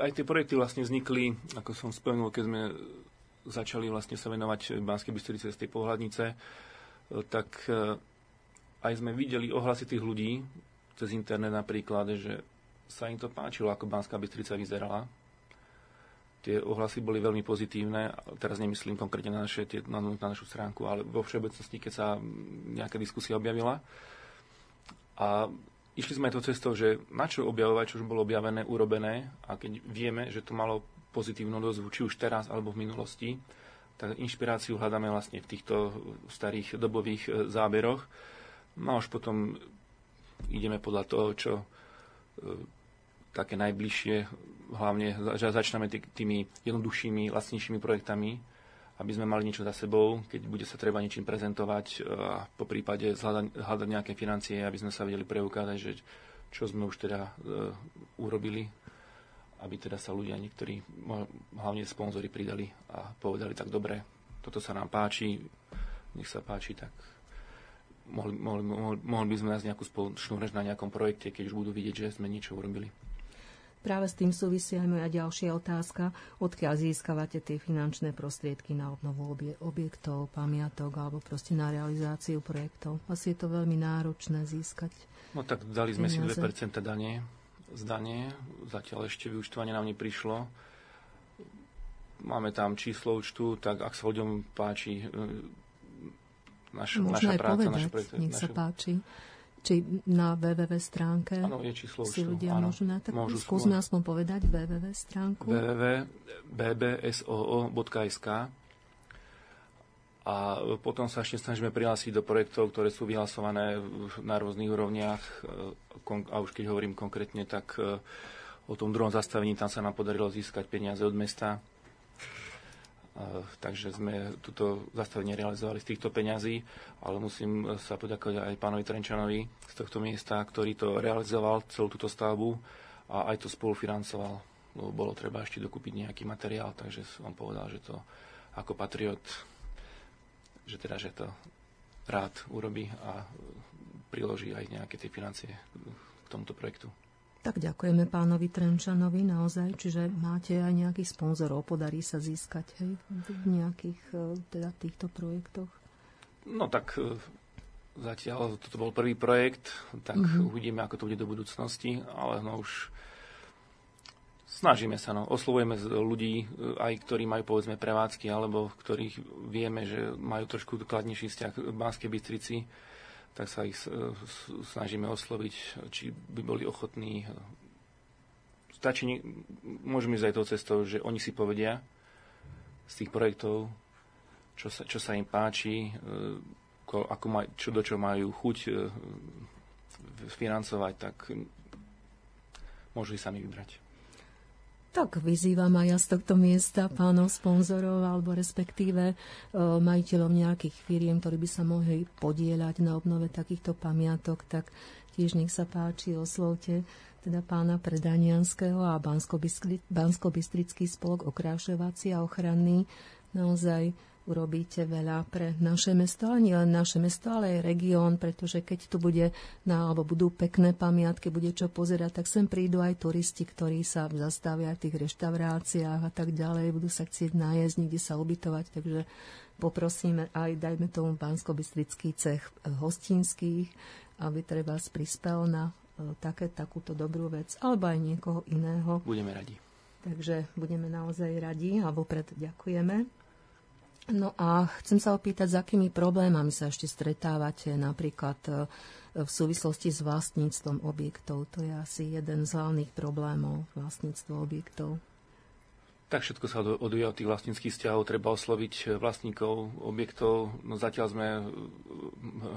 aj tie projekty vlastne vznikli, ako som spomenul, keď sme začali vlastne sa venovať Banskej Bystrici z tej pohľadnice, e, tak e, aj sme videli ohlasy tých ľudí cez internet napríklad, že sa im to páčilo, ako Banská Bystrica vyzerala. Tie ohlasy boli veľmi pozitívne. Teraz nemyslím konkrétne na, naše, tie, na, na našu stránku, ale vo všeobecnosti, keď sa nejaká diskusia objavila. A išli sme to cestou, že na čo objavovať, čo už bolo objavené, urobené a keď vieme, že to malo pozitívnu dozvu, či už teraz alebo v minulosti, tak inšpiráciu hľadáme vlastne v týchto starých dobových e, záberoch. No a už potom ideme podľa toho, čo e, také najbližšie, hlavne že začneme tými jednoduchšími, vlastnejšími projektami, aby sme mali niečo za sebou, keď bude sa treba niečím prezentovať e, a po prípade hľadať nejaké financie, aby sme sa vedeli preukázať, že čo sme už teda uh, urobili, aby teda sa ľudia niektorí, hlavne sponzory, pridali a povedali tak dobre, toto sa nám páči, nech sa páči, tak mohli, mohli, mohli, mohli by sme nás nejakú spoločnú reč na nejakom projekte, keď už budú vidieť, že sme niečo urobili. Práve s tým súvisí aj moja ďalšia otázka. Odkiaľ získavate tie finančné prostriedky na obnovu objektov, pamiatok alebo proste na realizáciu projektov? Asi je to veľmi náročné získať. No tak dali sme peniaze. si 2% dane, zdanie. Zatiaľ ešte vyučtovanie nám neprišlo. Máme tam číslo účtu, tak ak sa ľuďom páči e, naš, naša aj práca, povedať, naše projekty, nech naše... sa páči. Či na www stránke ano, je číslo si ľudia áno, môžu nájsť. môžu skúsme aspoň povedať www stránku. www.bbsoo.sk a potom sa ešte snažíme prihlásiť do projektov, ktoré sú vyhlasované na rôznych úrovniach. A už keď hovorím konkrétne, tak e, o tom druhom zastavení tam sa nám podarilo získať peniaze od mesta takže sme túto zastavenie realizovali z týchto peňazí, ale musím sa poďakovať aj pánovi Trenčanovi z tohto miesta, ktorý to realizoval, celú túto stavbu a aj to spolufinancoval. lebo bolo treba ešte dokúpiť nejaký materiál, takže on povedal, že to ako patriot, že teda, že to rád urobí a priloží aj nejaké tie financie k tomuto projektu. Tak ďakujeme pánovi Trenčanovi naozaj, čiže máte aj nejakých sponzorov, podarí sa získať hej, v nejakých e, teda týchto projektoch? No tak e, zatiaľ toto bol prvý projekt, tak mm-hmm. uvidíme, ako to bude do budúcnosti, ale no už snažíme sa, no, oslovujeme ľudí, e, aj ktorí majú povedzme prevádzky, alebo ktorých vieme, že majú trošku kladnejší vzťah k Banskej Bystrici, tak sa ich snažíme osloviť, či by boli ochotní. Stačí, môžeme ísť aj tou cestou, že oni si povedia z tých projektov, čo sa, čo sa im páči, e, ako maj, čo do čo majú chuť e, financovať, tak môžu si sami vybrať. Tak vyzývam aj ja z tohto miesta pánov sponzorov alebo respektíve e, majiteľov nejakých firiem, ktorí by sa mohli podieľať na obnove takýchto pamiatok, tak tiež nech sa páči, oslovte teda pána Predanianského a Bansko-Bystrický spolok okrášovací a ochranný. Naozaj urobíte veľa pre naše mesto, nie len naše mesto, ale aj región, pretože keď tu bude na, alebo budú pekné pamiatky, bude čo pozerať, tak sem prídu aj turisti, ktorí sa zastavia v tých reštauráciách a tak ďalej, budú sa chcieť nájsť, niekde sa ubytovať, takže poprosíme aj, dajme tomu bansko cech hostinských, aby treba prispel na e, také, takúto dobrú vec, alebo aj niekoho iného. Budeme radi. Takže budeme naozaj radi a vopred ďakujeme. No a chcem sa opýtať, s akými problémami sa ešte stretávate napríklad e, v súvislosti s vlastníctvom objektov. To je asi jeden z hlavných problémov vlastníctvo objektov. Tak všetko sa odvíja od tých vlastníckých vzťahov. Treba osloviť e, vlastníkov objektov. No zatiaľ sme e,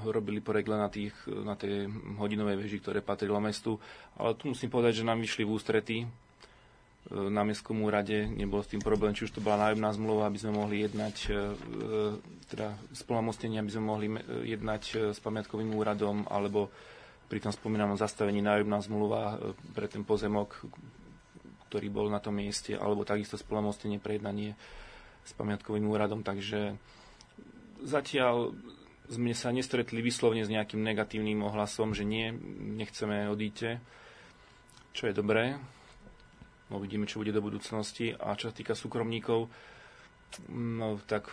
robili projekt len na, tých, na tej hodinovej veži, ktoré patrilo mestu. Ale tu musím povedať, že nám vyšli v ústretí na Mestskom úrade, nebol s tým problém, či už to bola nájomná zmluva, aby sme mohli jednať, e, teda spolomostenie, aby sme mohli jednať e, s pamiatkovým úradom, alebo pri tom spomínanom zastavení nájomná zmluva e, pre ten pozemok, ktorý bol na tom mieste, alebo takisto spolomostenie pre jednanie s pamiatkovým úradom. Takže zatiaľ sme sa nestretli vyslovne s nejakým negatívnym ohlasom, že nie, nechceme odíte, čo je dobré, Uvidíme, čo bude do budúcnosti. A čo sa týka súkromníkov, no tak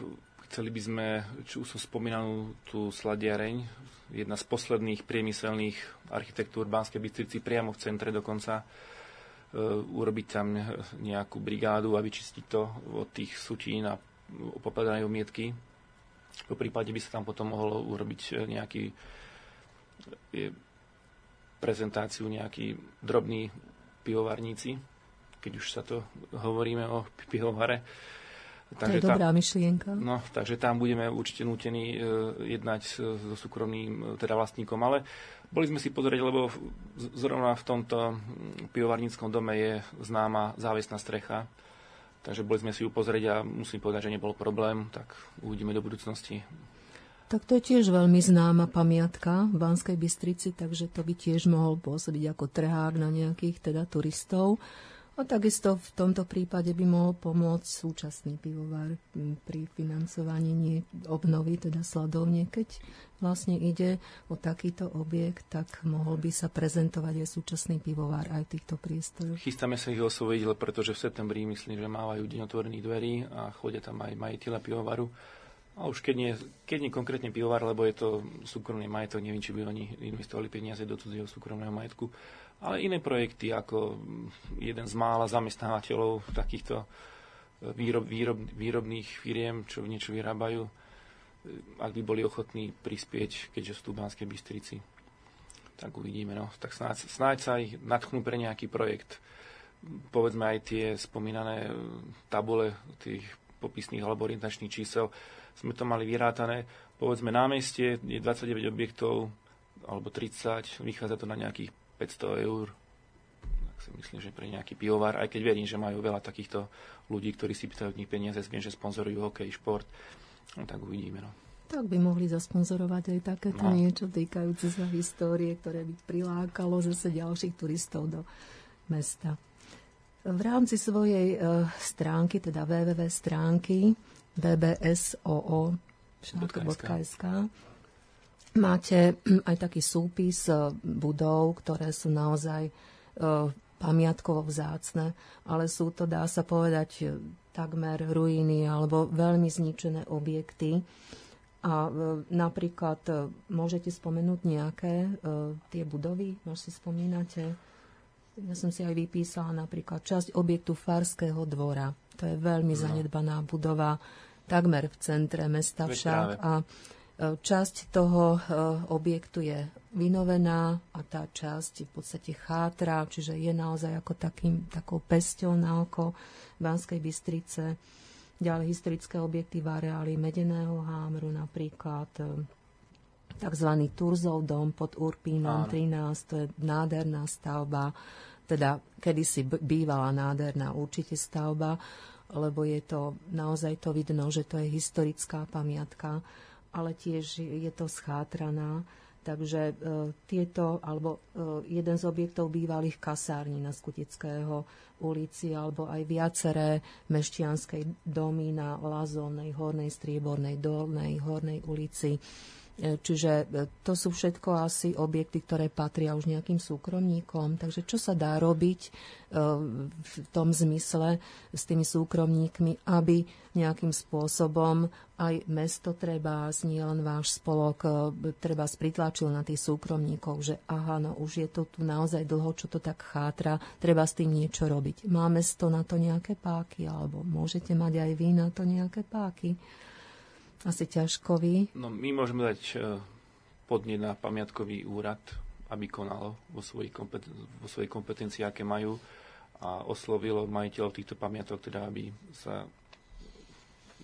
chceli by sme, čo už som spomínal, tú sladiareň, jedna z posledných priemyselných architektúr Banskej Bystrici priamo v centre dokonca, e, urobiť tam nejakú brigádu a vyčistiť to od tých sutín a popadané umietky. Po prípade by sa tam potom mohlo urobiť nejaký prezentáciu nejaký drobní pivovarníci, keď už sa to hovoríme o pihovare. Takže to je dobrá tam, myšlienka. No, takže tam budeme určite nútení e, jednať so súkromným e, teda vlastníkom, ale boli sme si pozrieť, lebo zrovna v tomto pivovarníckom dome je známa závesná strecha, takže boli sme si ju pozrieť a musím povedať, že nebol problém, tak uvidíme do budúcnosti. Tak to je tiež veľmi známa pamiatka v Banskej Bystrici, takže to by tiež mohol pôsobiť ako trhák na nejakých teda turistov. A takisto v tomto prípade by mohol pomôcť súčasný pivovar pri financovaní nie obnovy, teda sladovne. Keď vlastne ide o takýto objekt, tak mohol by sa prezentovať aj súčasný pivovar aj v týchto priestoroch. Chystáme sa ich osvojiť, pretože v septembri myslím, že mávajú deň otvorených dverí a chodia tam aj majiteľa pivovaru. A už keď nie, keď nie konkrétne pivovar, lebo je to súkromný majetok, neviem, či by oni investovali peniaze do cudzieho súkromného majetku, ale iné projekty ako jeden z mála zamestnávateľov takýchto e, výrob, výrob, výrobných firiem, čo niečo vyrábajú, e, ak by boli ochotní prispieť, keďže sú tu v Banskej Bystrici. Tak uvidíme. No. Tak snáď, snáď sa ich natchnú pre nejaký projekt. Povedzme aj tie spomínané e, tabule tých popisných alebo orientačných čísel. Sme to mali vyrátané. Povedzme námestie je 29 objektov alebo 30, vychádza to na nejakých 500 eur. Tak si myslím, že pre nejaký pivovar, aj keď verím, že majú veľa takýchto ľudí, ktorí si pýtajú od nich peniaze, viem, že sponzorujú hokej, šport. No tak uvidíme. No. Tak by mohli zasponzorovať aj takéto no. niečo týkajúce sa histórie, ktoré by prilákalo zase ďalších turistov do mesta. V rámci svojej stránky, teda www stránky bbsoo.sk máte [clears throat] aj taký súpis budov, ktoré sú naozaj pamiatkovo vzácne, ale sú to, dá sa povedať, takmer ruiny alebo veľmi zničené objekty. A e, napríklad e, môžete spomenúť nejaké e, tie budovy, možno si spomínate? Ja som si aj vypísala napríklad časť objektu Farského dvora. To je veľmi no. zanedbaná budova, takmer v centre mesta však. A Časť toho eh, objektu je vynovená a tá časť v podstate chátra, čiže je naozaj ako takým, takou pesťou na oko Banskej Bystrice. Ďalej historické objekty v areáli Medeného hámru, napríklad eh, tzv. Turzov dom pod Urpínom 13, to je nádherná stavba, teda kedysi bývala nádherná určite stavba, lebo je to, naozaj to vidno, že to je historická pamiatka ale tiež je to schátraná. Takže e, tieto, alebo e, jeden z objektov bývalých kasární na Skutického ulici, alebo aj viaceré mešťanskej domy na Lazovnej, Hornej, Striebornej, Dolnej, Hornej ulici čiže e, to sú všetko asi objekty, ktoré patria už nejakým súkromníkom. Takže čo sa dá robiť e, v tom zmysle s tými súkromníkmi, aby nejakým spôsobom aj mesto treba, nie len váš spolok, treba spritlačil na tých súkromníkov, že aha, no už je to tu naozaj dlho, čo to tak chátra, treba s tým niečo robiť. Má mesto na to nejaké páky, alebo môžete mať aj vy na to nejaké páky? Asi ťažko vy. No, my môžeme dať e, podnieť na pamiatkový úrad, aby konalo vo svojich, kompeten- vo svojej kompetencii, aké majú a oslovilo majiteľov týchto pamiatok, teda aby sa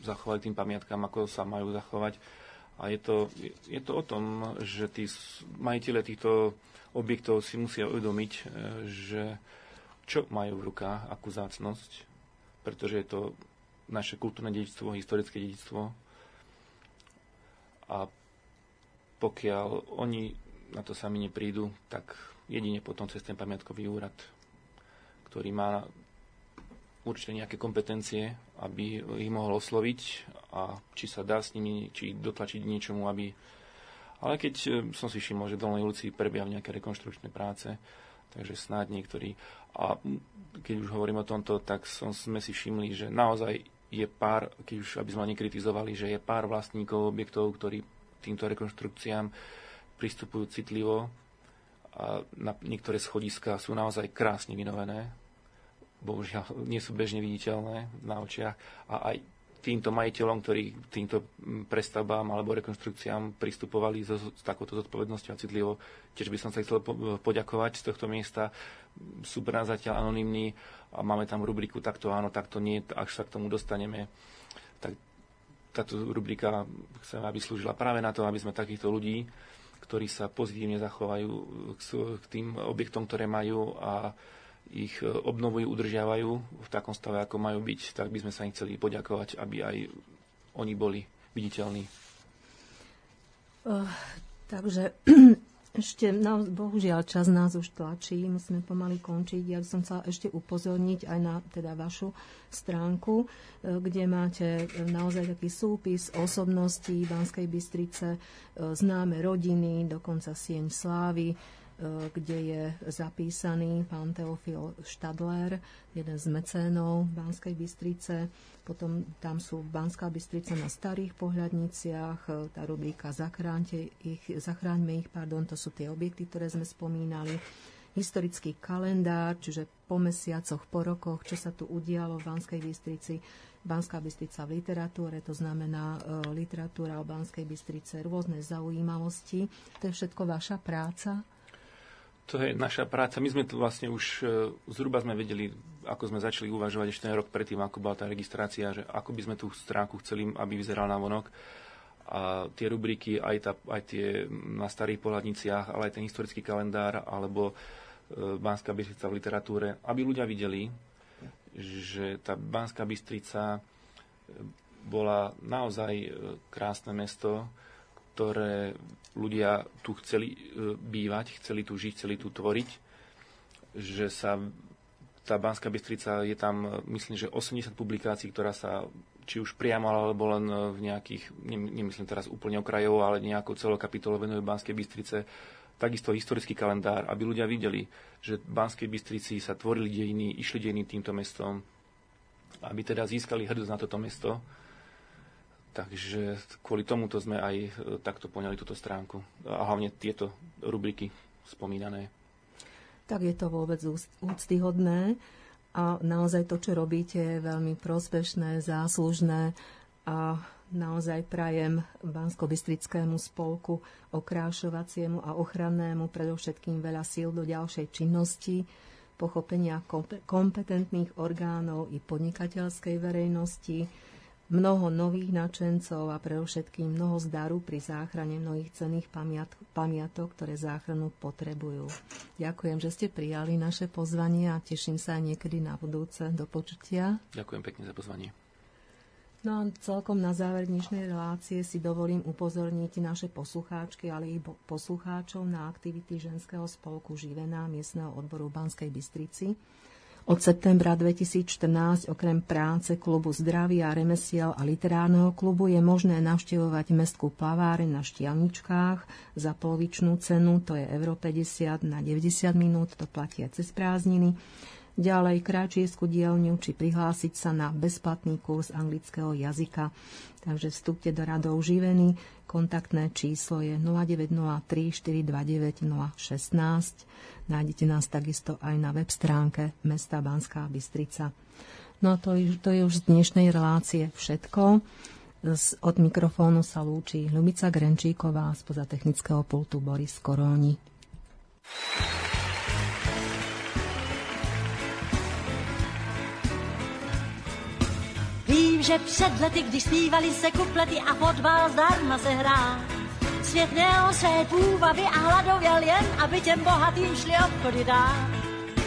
zachovali tým pamiatkám, ako sa majú zachovať. A je to, je to o tom, že tí majiteľe týchto objektov si musia uvedomiť, e, že čo majú v rukách, akú zácnosť, pretože je to naše kultúrne dedičstvo, historické dedičstvo, a pokiaľ oni na to sami neprídu, tak jedine potom cez ten pamiatkový úrad, ktorý má určite nejaké kompetencie, aby ich mohol osloviť a či sa dá s nimi, či dotlačiť niečomu, aby... Ale keď e, som si všimol, že v Dolnej ulici prebieha nejaké rekonštrukčné práce, takže snáď niektorí... A keď už hovorím o tomto, tak som, sme si všimli, že naozaj je pár, keď už aby sme nekritizovali, že je pár vlastníkov objektov, ktorí týmto rekonštrukciám pristupujú citlivo a na niektoré schodiska sú naozaj krásne vynovené. Bohužiaľ nie sú bežne viditeľné na očiach a aj týmto majiteľom, ktorí týmto prestavbám alebo rekonštrukciám pristupovali so, s takouto zodpovednosťou a citlivo. Tiež by som sa chcel poďakovať z tohto miesta. Sú pre nás zatiaľ anonimní a máme tam rubriku takto áno, takto nie, až sa k tomu dostaneme. Tak táto rubrika chcem, aby slúžila práve na to, aby sme takýchto ľudí, ktorí sa pozitívne zachovajú k tým objektom, ktoré majú a ich e, obnovujú, udržiavajú v takom stave, ako majú byť, tak by sme sa im chceli poďakovať, aby aj oni boli viditeľní. Uh, takže [clears throat] ešte, no, bohužiaľ, čas nás už tlačí, musíme pomaly končiť. Ja by som chcela ešte upozorniť aj na teda vašu stránku, e, kde máte naozaj taký súpis osobností Banskej Bystrice, známe rodiny, dokonca sieň slávy, E, kde je zapísaný pán Teofil Štadler, jeden z mecénov Banskej Bystrice. Potom tam sú Banská Bystrica na starých pohľadniciach, e, tá rubrika Zachráňte ich, Zachráňme ich, pardon, to sú tie objekty, ktoré sme spomínali. Historický kalendár, čiže po mesiacoch, po rokoch, čo sa tu udialo v Banskej Bystrici. Banská Bystrica v literatúre, to znamená e, literatúra o Banskej Bystrice, rôzne zaujímavosti. To je všetko vaša práca? To je naša práca. My sme tu vlastne už e, zhruba sme vedeli, ako sme začali uvažovať ešte ten rok predtým, ako bola tá registrácia, že ako by sme tú stránku chceli, aby vyzerala na vonok. A tie rubriky, aj, tá, aj tie na starých pohľadniciach, ale aj ten historický kalendár, alebo e, Banská Bystrica v literatúre, aby ľudia videli, že tá Banská Bystrica e, bola naozaj krásne mesto, ktoré ľudia tu chceli e, bývať, chceli tu žiť, chceli tu tvoriť, že sa tá Banská Bystrica je tam, myslím, že 80 publikácií, ktorá sa či už priamo, alebo len v nejakých, nemyslím teraz úplne okrajov, ale nejakou celou kapitolou venuje Banskej Bystrice, takisto historický kalendár, aby ľudia videli, že v Banskej Bystrici sa tvorili dejiny, išli dejiny týmto mestom, aby teda získali hrdosť na toto mesto. Takže kvôli tomuto sme aj e, takto poňali túto stránku. A hlavne tieto rubriky spomínané. Tak je to vôbec úctyhodné a naozaj to, čo robíte, je veľmi prospešné, záslužné a naozaj prajem Bansko-Bystrickému spolku okrášovaciemu a ochrannému predovšetkým veľa síl do ďalšej činnosti, pochopenia kompetentných orgánov i podnikateľskej verejnosti, mnoho nových načencov a predovšetkým mnoho zdaru pri záchrane mnohých cených pamiatok, ktoré záchranu potrebujú. Ďakujem, že ste prijali naše pozvanie a teším sa aj niekedy na budúce. Do počutia. Ďakujem pekne za pozvanie. No a celkom na záver dnešnej relácie si dovolím upozorniť naše poslucháčky, ale i poslucháčov na aktivity ženského spolku Živená miestneho odboru Banskej Bystrici. Od septembra 2014 okrem práce klubu zdravia, remesiel a literárneho klubu je možné navštevovať mestskú plaváreň na Štiavničkách za polovičnú cenu, to je euro 50 na 90 minút, to platí aj cez prázdniny ďalej kráčiesku dielňu či prihlásiť sa na bezplatný kurz anglického jazyka. Takže vstúpte do radov živení. Kontaktné číslo je 0903 429 016. Nájdete nás takisto aj na web stránke mesta Banská Bystrica. No a to, to je už z dnešnej relácie všetko. Od mikrofónu sa lúči Ľubica Grenčíková, spoza technického pultu Boris Koróni. Že před lety, když zpívali se kuplety a fotbal zdarma se hrá, svět měl své půvavy a hladověl jen, aby těm bohatým šli obchody dát.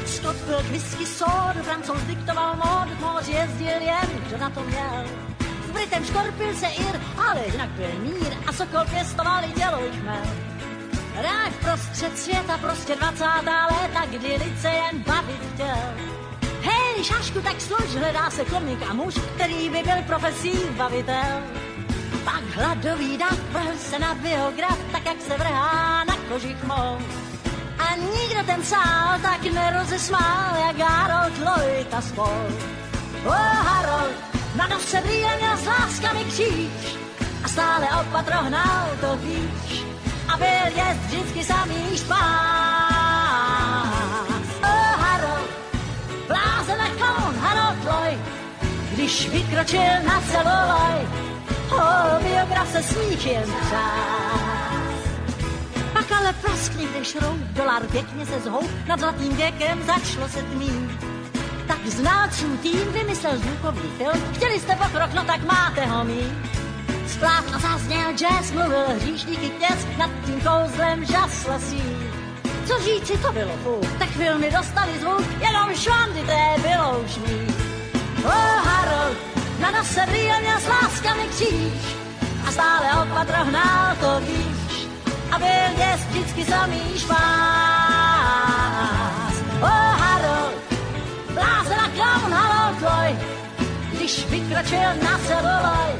Scott byl whisky sodu, francouz diktoval módu, moc jezdil jen, kdo na to měl. S Britem škorpil se Ir, ale jinak byl mír a Sokol pěstoval i dělo. Rád prostřed světa, prostě 20. léta, kdy lid jen bavit chtěl. Hej, šašku, tak slož, hledá se komik a muž, který by byl profesí bavitel. Pak hladový dav vrhl se na biograf, tak jak se vrhá na kožich mou. A nikdo ten sál tak nerozesmál, jak Harold Lloyd a spol. O Harold, na nose brýle měl s láskami kříž a stále opatro hnal to víš. A byl jest vždycky samý špán. Když vykročil na celolaj, o biograf se smích jen třás. Pak ale praskli, když roud, dolar pěkně se zhou, nad zlatým věkem začalo se tmít. Tak znalců tým vymyslel zvukový film, chtěli jste pokrok, no tak máte ho mít. Z plátna zazněl jazz, mluvil hříšníky kněz, nad tím kouzlem žasla síť. Co říci, to bylo fuk, tak filmy dostali zvuk, jenom švandy, té bylo už mít. Oh, Harold, na nose brýle s láskami kříž a stále opatro hnal, to víš. A byl děs vždycky samý špás. Oh, Harold, blázen a klaun Harold tvoj, když vykročil na celoloj,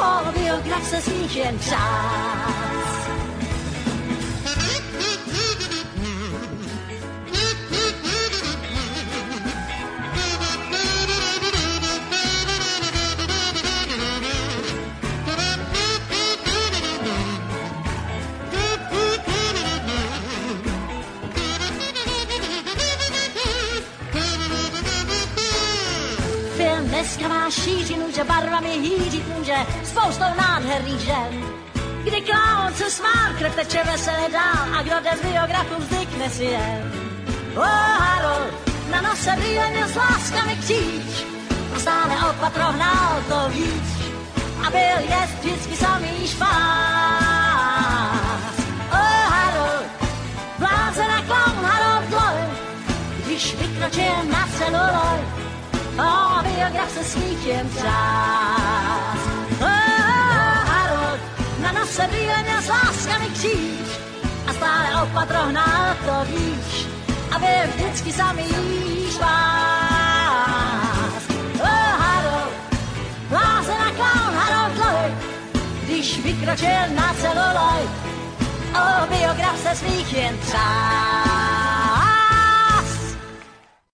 oh, biograf se smích jen čas. Dneska má šířinu, že barvami hýřit může spoustou nádherných žen. Kdy klaun se smál, krev teče veselé dál a kdo jde z biografu vzdykne si jen. O Harold, na nose brýle s láskami kříž a stále opatro hnal to víc a byl jest vždycky samý špás. O Harold, blázen a klaun Harold Lloyd, když vykročil na celuloj, a biograf se smíchem třás. Harold na nose brýle s láskami kříž a stále opatro hnal to víš a byl vždycky samý vás. Oh, Harold, blázen clown Harold Lloyd, když vykročil na celoloj, o biograf se svých jen přál.